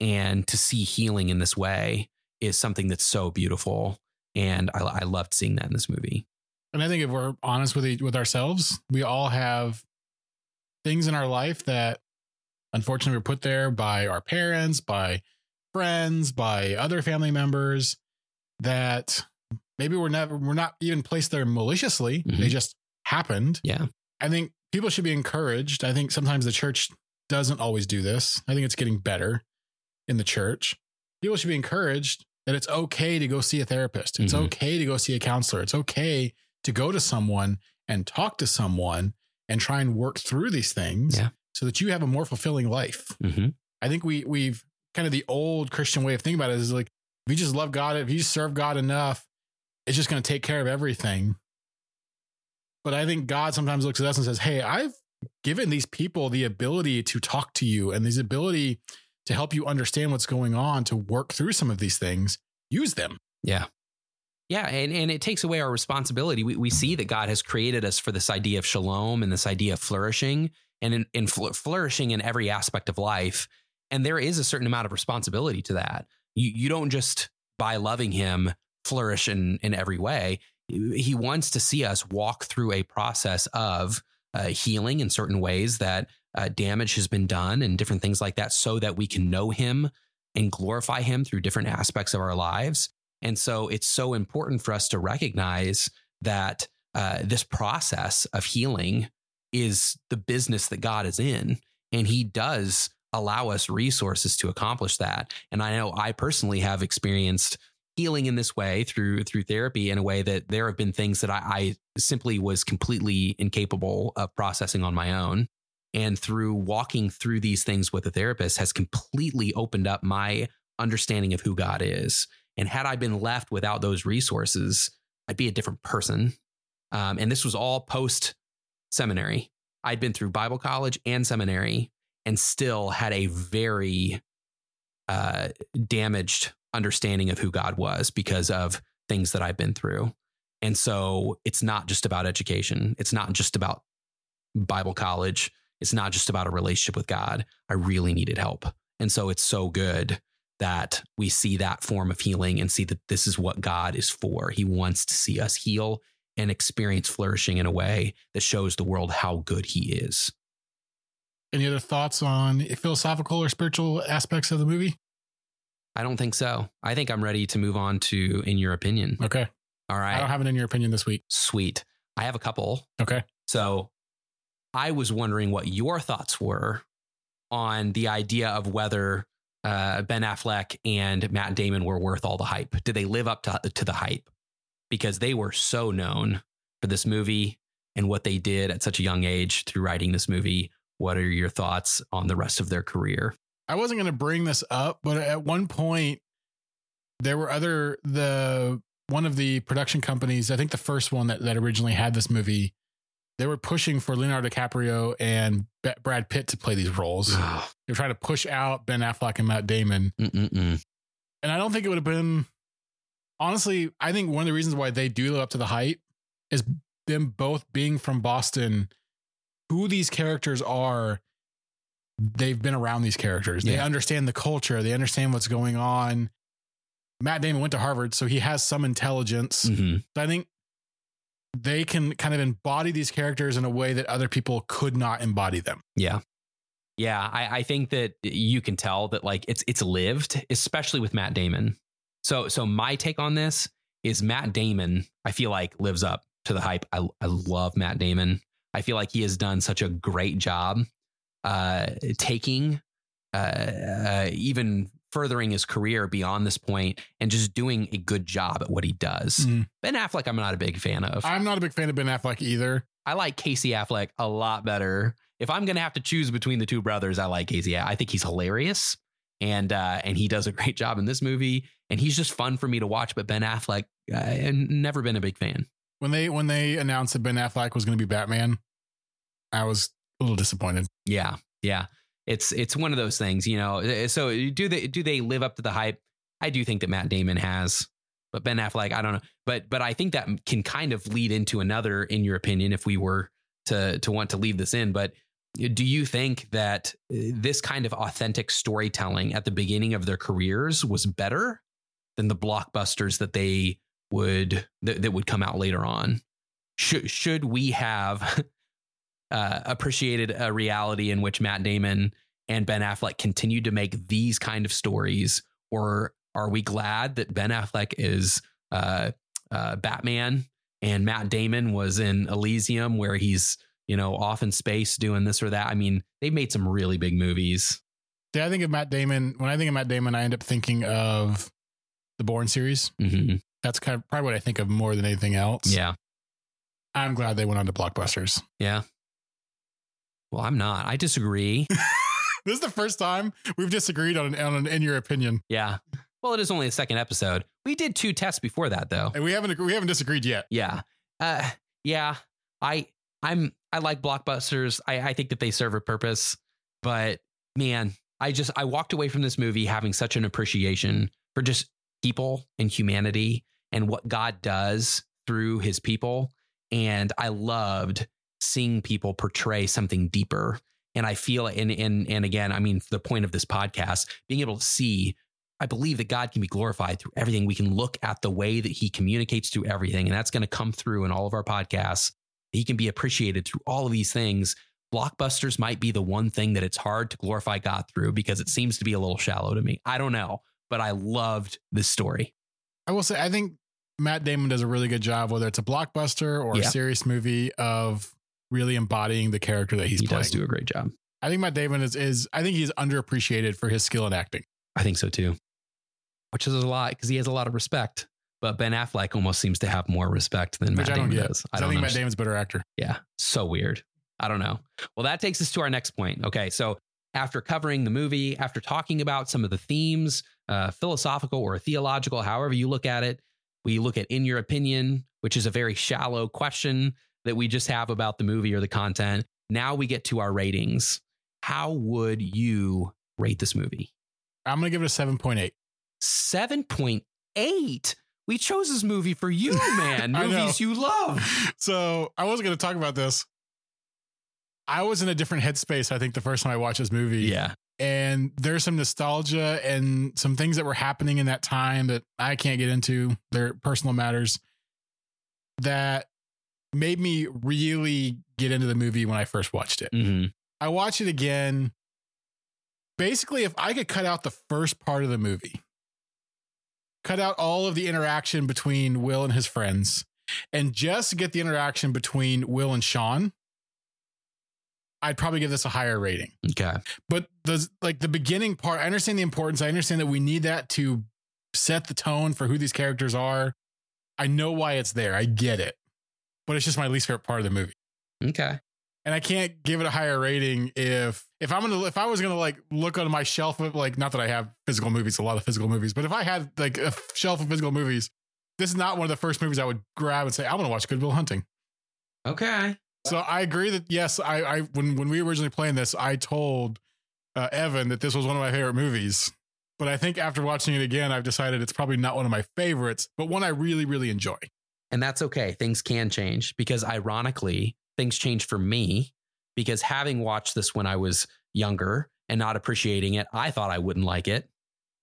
And to see healing in this way is something that's so beautiful. And I, I loved seeing that in this movie. And I think if we're honest with each, with ourselves, we all have things in our life that unfortunately were put there by our parents, by friends, by other family members that maybe we're never we're not even placed there maliciously. They Mhm. just happened. Yeah. I think people should be encouraged. I think sometimes the church doesn't always do this. I think it's getting better in the church. People should be encouraged that it's okay to go see a therapist. It's Mhm. okay to go see a counselor. It's okay to go to someone and talk to someone and try and work through these things Yeah. so that you have a more fulfilling life. Mm-hmm. I think we we've kind of the old Christian way of thinking about it is like if you just love God, if you serve God enough, it's just going to take care of everything. But I think God sometimes looks at us and says, "Hey, I've given these people the ability to talk to you and this ability to help you understand what's going on to work through some of these things, use them. Yeah. Yeah, and, and it takes away our responsibility. We, we see that God has created us for this idea of shalom and this idea of flourishing and in, in flourishing in every aspect of life. And there is a certain amount of responsibility to that. You, you don't just by loving him flourish in, in every way. He wants to see us walk through a process of uh, healing in certain ways that uh, damage has been done and different things like that so that we can know him and glorify him through different aspects of our lives. And so it's so important for us to recognize that uh, this process of healing is the business that God is in. And he does allow us resources to accomplish that. And I know I personally have experienced healing in this way through through therapy in a way that there have been things that I, I simply was completely incapable of processing on my own. And through walking through these things with a therapist has completely opened up my understanding of who God is and had I been left without those resources, I'd be a different person. Um, and this was all post seminary. I'd been through Bible college and seminary and still had a very uh, damaged understanding of who God was because of things that I've been through. And so it's not just about education, it's not just about Bible college, it's not just about a relationship with God. I really needed help. And so it's so good that we see that form of healing and see that this is what God is for. He wants to see us heal and experience flourishing in a way that shows the world how good He is. Any other thoughts on philosophical or spiritual aspects of the movie? I don't think so. I think I'm ready to move on to in your opinion. Okay. All right. I don't have it in your opinion this week. Sweet. I have a couple. Okay. So I was wondering what your thoughts were on the idea of whether uh, Ben Affleck and Matt Damon were worth all the hype? Did they live up to, to the hype? Because they were so known for this movie and what they did at such a young age through writing this movie. What are your thoughts on the rest of their career? I wasn't going to bring this up, but at one point, there were other, the, one of the production companies, I think the first one that, that originally had this movie, they were pushing for Leonardo DiCaprio and Brad Pitt to play these roles. they were trying to push out Ben Affleck and Matt Damon. Mm-mm-mm. And I don't think it would have been, honestly, I think one of the reasons why they do live up to the hype is them both being from Boston, who these characters are. They've been around these characters. They understand the culture. They understand what's going on. Matt Damon went to Harvard, so he has some intelligence. Mm-hmm. So I think they can kind of embody these characters in a way that other people could not embody them. Yeah. Yeah, I, I think that you can tell that like it's it's lived, especially with Matt Damon. So so my take on this is Matt Damon, I feel like lives up to the hype. I I love Matt Damon. I feel like he has done such a great job uh taking uh, uh even furthering his career beyond this point and just doing a good job at what he does. Mm. Ben Affleck, I'm not a big fan of. I'm not a big fan of Ben Affleck either. I like Casey Affleck a lot better. If I'm going to have to choose between the two brothers, I like Casey. I think he's hilarious and uh, and he does a great job in this movie and he's just fun for me to watch but Ben Affleck I've never been a big fan. When they when they announced that Ben Affleck was going to be Batman, I was a little disappointed. Yeah. Yeah it's it's one of those things, you know. Eh, so do they do they live up to the hype? I do think that Matt Damon has, but Ben Affleck, I don't know. But but I think that can kind of lead into another, in your opinion, if we were to to want to leave this in. But do you think that eh, this kind of authentic storytelling at the beginning of their careers was better than the blockbusters that they would that, that would come out later on? Should should we have uh, appreciated a reality in which Matt Damon and Ben Affleck continued to make these kind of stories, or are we glad that Ben Affleck is uh, uh, Batman and Matt Damon was in Elysium, where he's you know off in space doing this or that? I mean, they've made some really big movies. Yeah, I think of Matt Damon. When I think of Matt Damon, I end up thinking of the Bourne series. Mm-hmm. That's kind of probably what I think of more than anything else. Yeah. I'm glad they went on to blockbusters. Yeah. Well, I'm not. I disagree. this is the first time we've disagreed on an, on an in your opinion. Yeah. Well, it is only a second episode. We did two tests before that, though. And we haven't we haven't disagreed yet. Yeah. Uh, yeah. I I'm I like blockbusters. I, I think that they serve a purpose, but man, I just I walked away from this movie having such an appreciation for just people and humanity and what God does through his people. And I loved seeing people portray something deeper. And I feel and and and again, I mean, the point of this podcast, being able to see, I believe that God can be glorified through everything. We can look at the way that He communicates through everything, and that's going to come through in all of our podcasts. He can be appreciated through all of these things. Blockbusters might be the one thing that it's hard to glorify God through because it seems to be a little shallow to me. I don't know, but I loved this story. I will say, I think Matt Damon does a really good job, whether it's a blockbuster or Yeah. a serious movie, of really embodying the character that he's he playing. does do a great job. I think Matt Damon is is I think he's underappreciated for his skill in acting. I think so too, which is a lot because he has a lot of respect. But Ben Affleck almost seems to have more respect than Which Matt I Damon get. does. I I, don't think. Matt Damon's a better actor. Yeah, so weird. I don't know. Well, that takes us to our next point. Okay, so after covering the movie, after talking about some of the themes, uh, philosophical or theological, however you look at it, we look at in your opinion, which is a very shallow question that we just have about the movie or the content. Now we get to our ratings. How would you rate this movie? I'm gonna give it a seven point eight. 7.8. We chose this movie for you, man. Movies you love. So I wasn't gonna talk about this. I was in a different headspace, I think, the first time I watched this movie. Yeah. And there's some nostalgia and some things that were happening in that time that I can't get into. They're personal matters that made me really get into the movie when I first watched it. hmm I watch it again. Basically, if I could cut out the first part of the movie, cut out all of the interaction between Will and his friends, and just get the interaction between Will and Sean, I'd probably give this a higher rating. Okay. But the like the beginning part, I understand the importance. I understand that we need that to set the tone for who these characters are. I know why it's there. I get it. But it's just my least favorite part of the movie Okay. and I can't give it a higher rating if if I'm gonna if I was gonna like look on my shelf of like not that I have physical movies, a lot of physical movies, but if I had like a shelf of physical movies, this is not one of the first movies I would grab and say I want to watch Good Will Hunting. Okay. So I agree that yes, I I when when we originally playing this, I told uh, Evan that this was one of my favorite movies. But I think after watching it again, I've decided it's probably not one of my favorites, but one I really really enjoy. And that's okay. Things can change because ironically, things change for me because having watched this when I was younger and not appreciating it, I thought I wouldn't like it.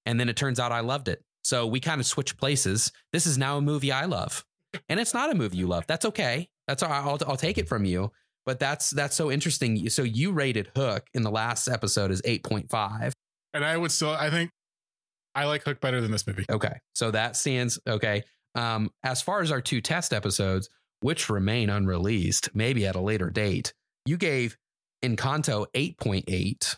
And then it turns out I loved it. So we kind of switch places. This is now a movie I love. And it's not a movie you love. That's okay. That's all I'll, I'll take it from you. But that's that's so interesting. So you rated Hook in the last episode as 8.5. And I would still I think I like Hook better than this movie. Okay. So that stands okay. Um, as far as our two test episodes, which remain unreleased, maybe at a later date, you gave Encanto 8.8.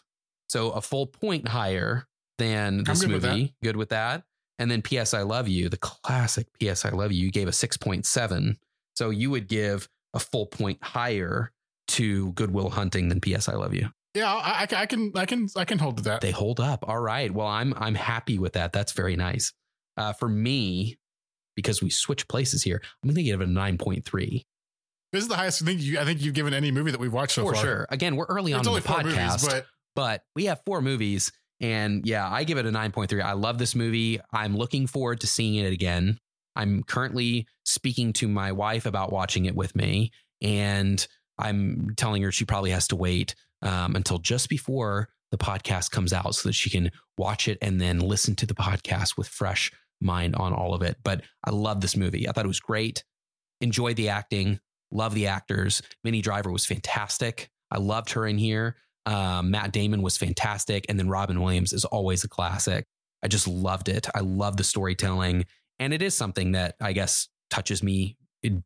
So a full point higher than this good with movie. Good with that. And then P.S. I Love You, the classic P.S. I Love You, you gave a 6.7. So you would give a full point higher to Good Will Hunting than P.S. I Love You. Yeah, I, I, I can I can I can hold to that. They hold up. All right. Well, I'm I'm happy with that. That's very nice. Uh, for me, because we switch places here, I'm going to give it a 9.3 This is the highest thing you, I think you've given any movie that we've watched so far. for far. sure. Again, we're early on in the podcast, movies, but but we have four movies. And yeah, I give it a 9.3. I love this movie. I'm looking forward to seeing it again. I'm currently speaking to my wife about watching it with me. And I'm telling her she probably has to wait um, until just before the podcast comes out so that she can watch it and then listen to the podcast with fresh mind on all of it. But I love this movie. I thought it was great. Enjoyed the acting. Love the actors. Minnie Driver was fantastic. I loved her in here. Um, Matt Damon was fantastic. And then Robin Williams is always a classic. I just loved it. I love the storytelling. And it is something that I guess touches me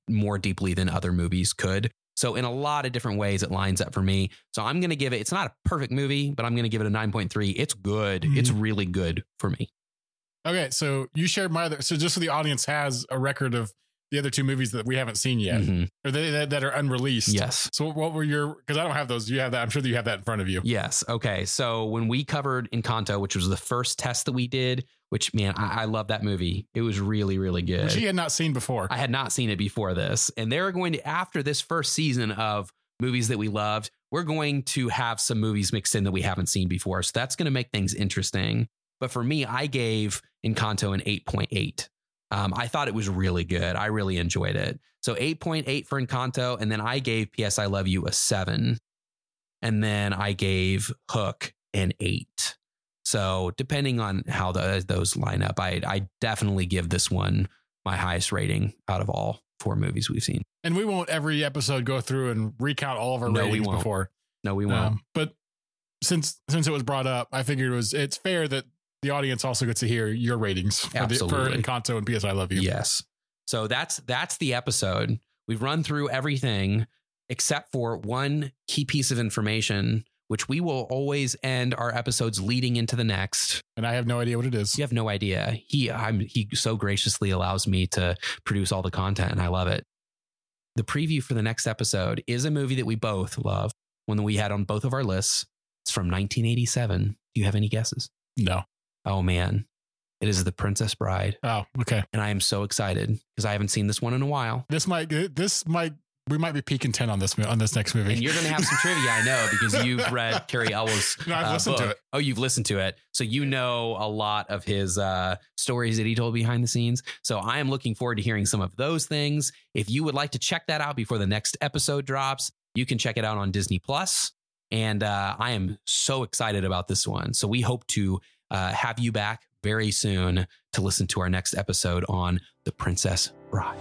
more deeply than other movies could. So, in a lot of different ways, it lines up for me. So, I'm going to give it, it's not a perfect movie, but I'm going to give it a 9.3. It's good. It's really good for me. Okay, so you shared my other. So just so the audience has a record of the other two movies that we haven't seen yet, Mhm. or they, that, that are unreleased. Yes. So what were your? Because I don't have those. You have that. I'm sure that you have that in front of you. Yes. Okay. So when we covered Encanto, which was the first test that we did, which man, I, I love that movie. It was really, really good. Which he had not seen before. I had not seen it before this. And they're going to, after this first season of movies that we loved, we're going to have some movies mixed in that we haven't seen before. So that's going to make things interesting. But for me, I gave Encanto an 8.8. Um, I thought it was really good. I really enjoyed it. So 8.8 for Encanto. And then I gave P.S. I Love You a seven. And then I gave Hook an eight. So depending on how the, those line up, I, I definitely give this one my highest rating out of all four movies we've seen. And we won't every episode go through and recount all of our No, ratings before. No, we won't. Um, but since since it was brought up, I figured it was it's fair that the audience also gets to hear your ratings for, the, for Encanto and PS I Love You. Yes. So that's that's the episode. We've run through everything except for one key piece of information, which we will always end our episodes leading into the next. And I have no idea what it is. You have no idea. He I'm he so graciously allows me to produce all the content and I love it. The preview for the next episode is a movie that we both love, one that we had on both of our lists. It's from 1987. Do you have any guesses? No. Oh man. It is The Princess Bride. Oh, okay. And I am so excited because I haven't seen this one in a while. This might this might we might be peaking ten on this on this next movie. And you're going to have some trivia, I know, because you've read Cary Elwes's. No, I've uh, listened to book. it. Oh, you've listened to it, so you know a lot of his uh, stories that he told behind the scenes. So I am looking forward to hearing some of those things. If you would like to check that out before the next episode drops, you can check it out on Disney Plus. And uh, I am so excited about this one. So we hope to uh, have you back very soon to listen to our next episode on The Princess Bride.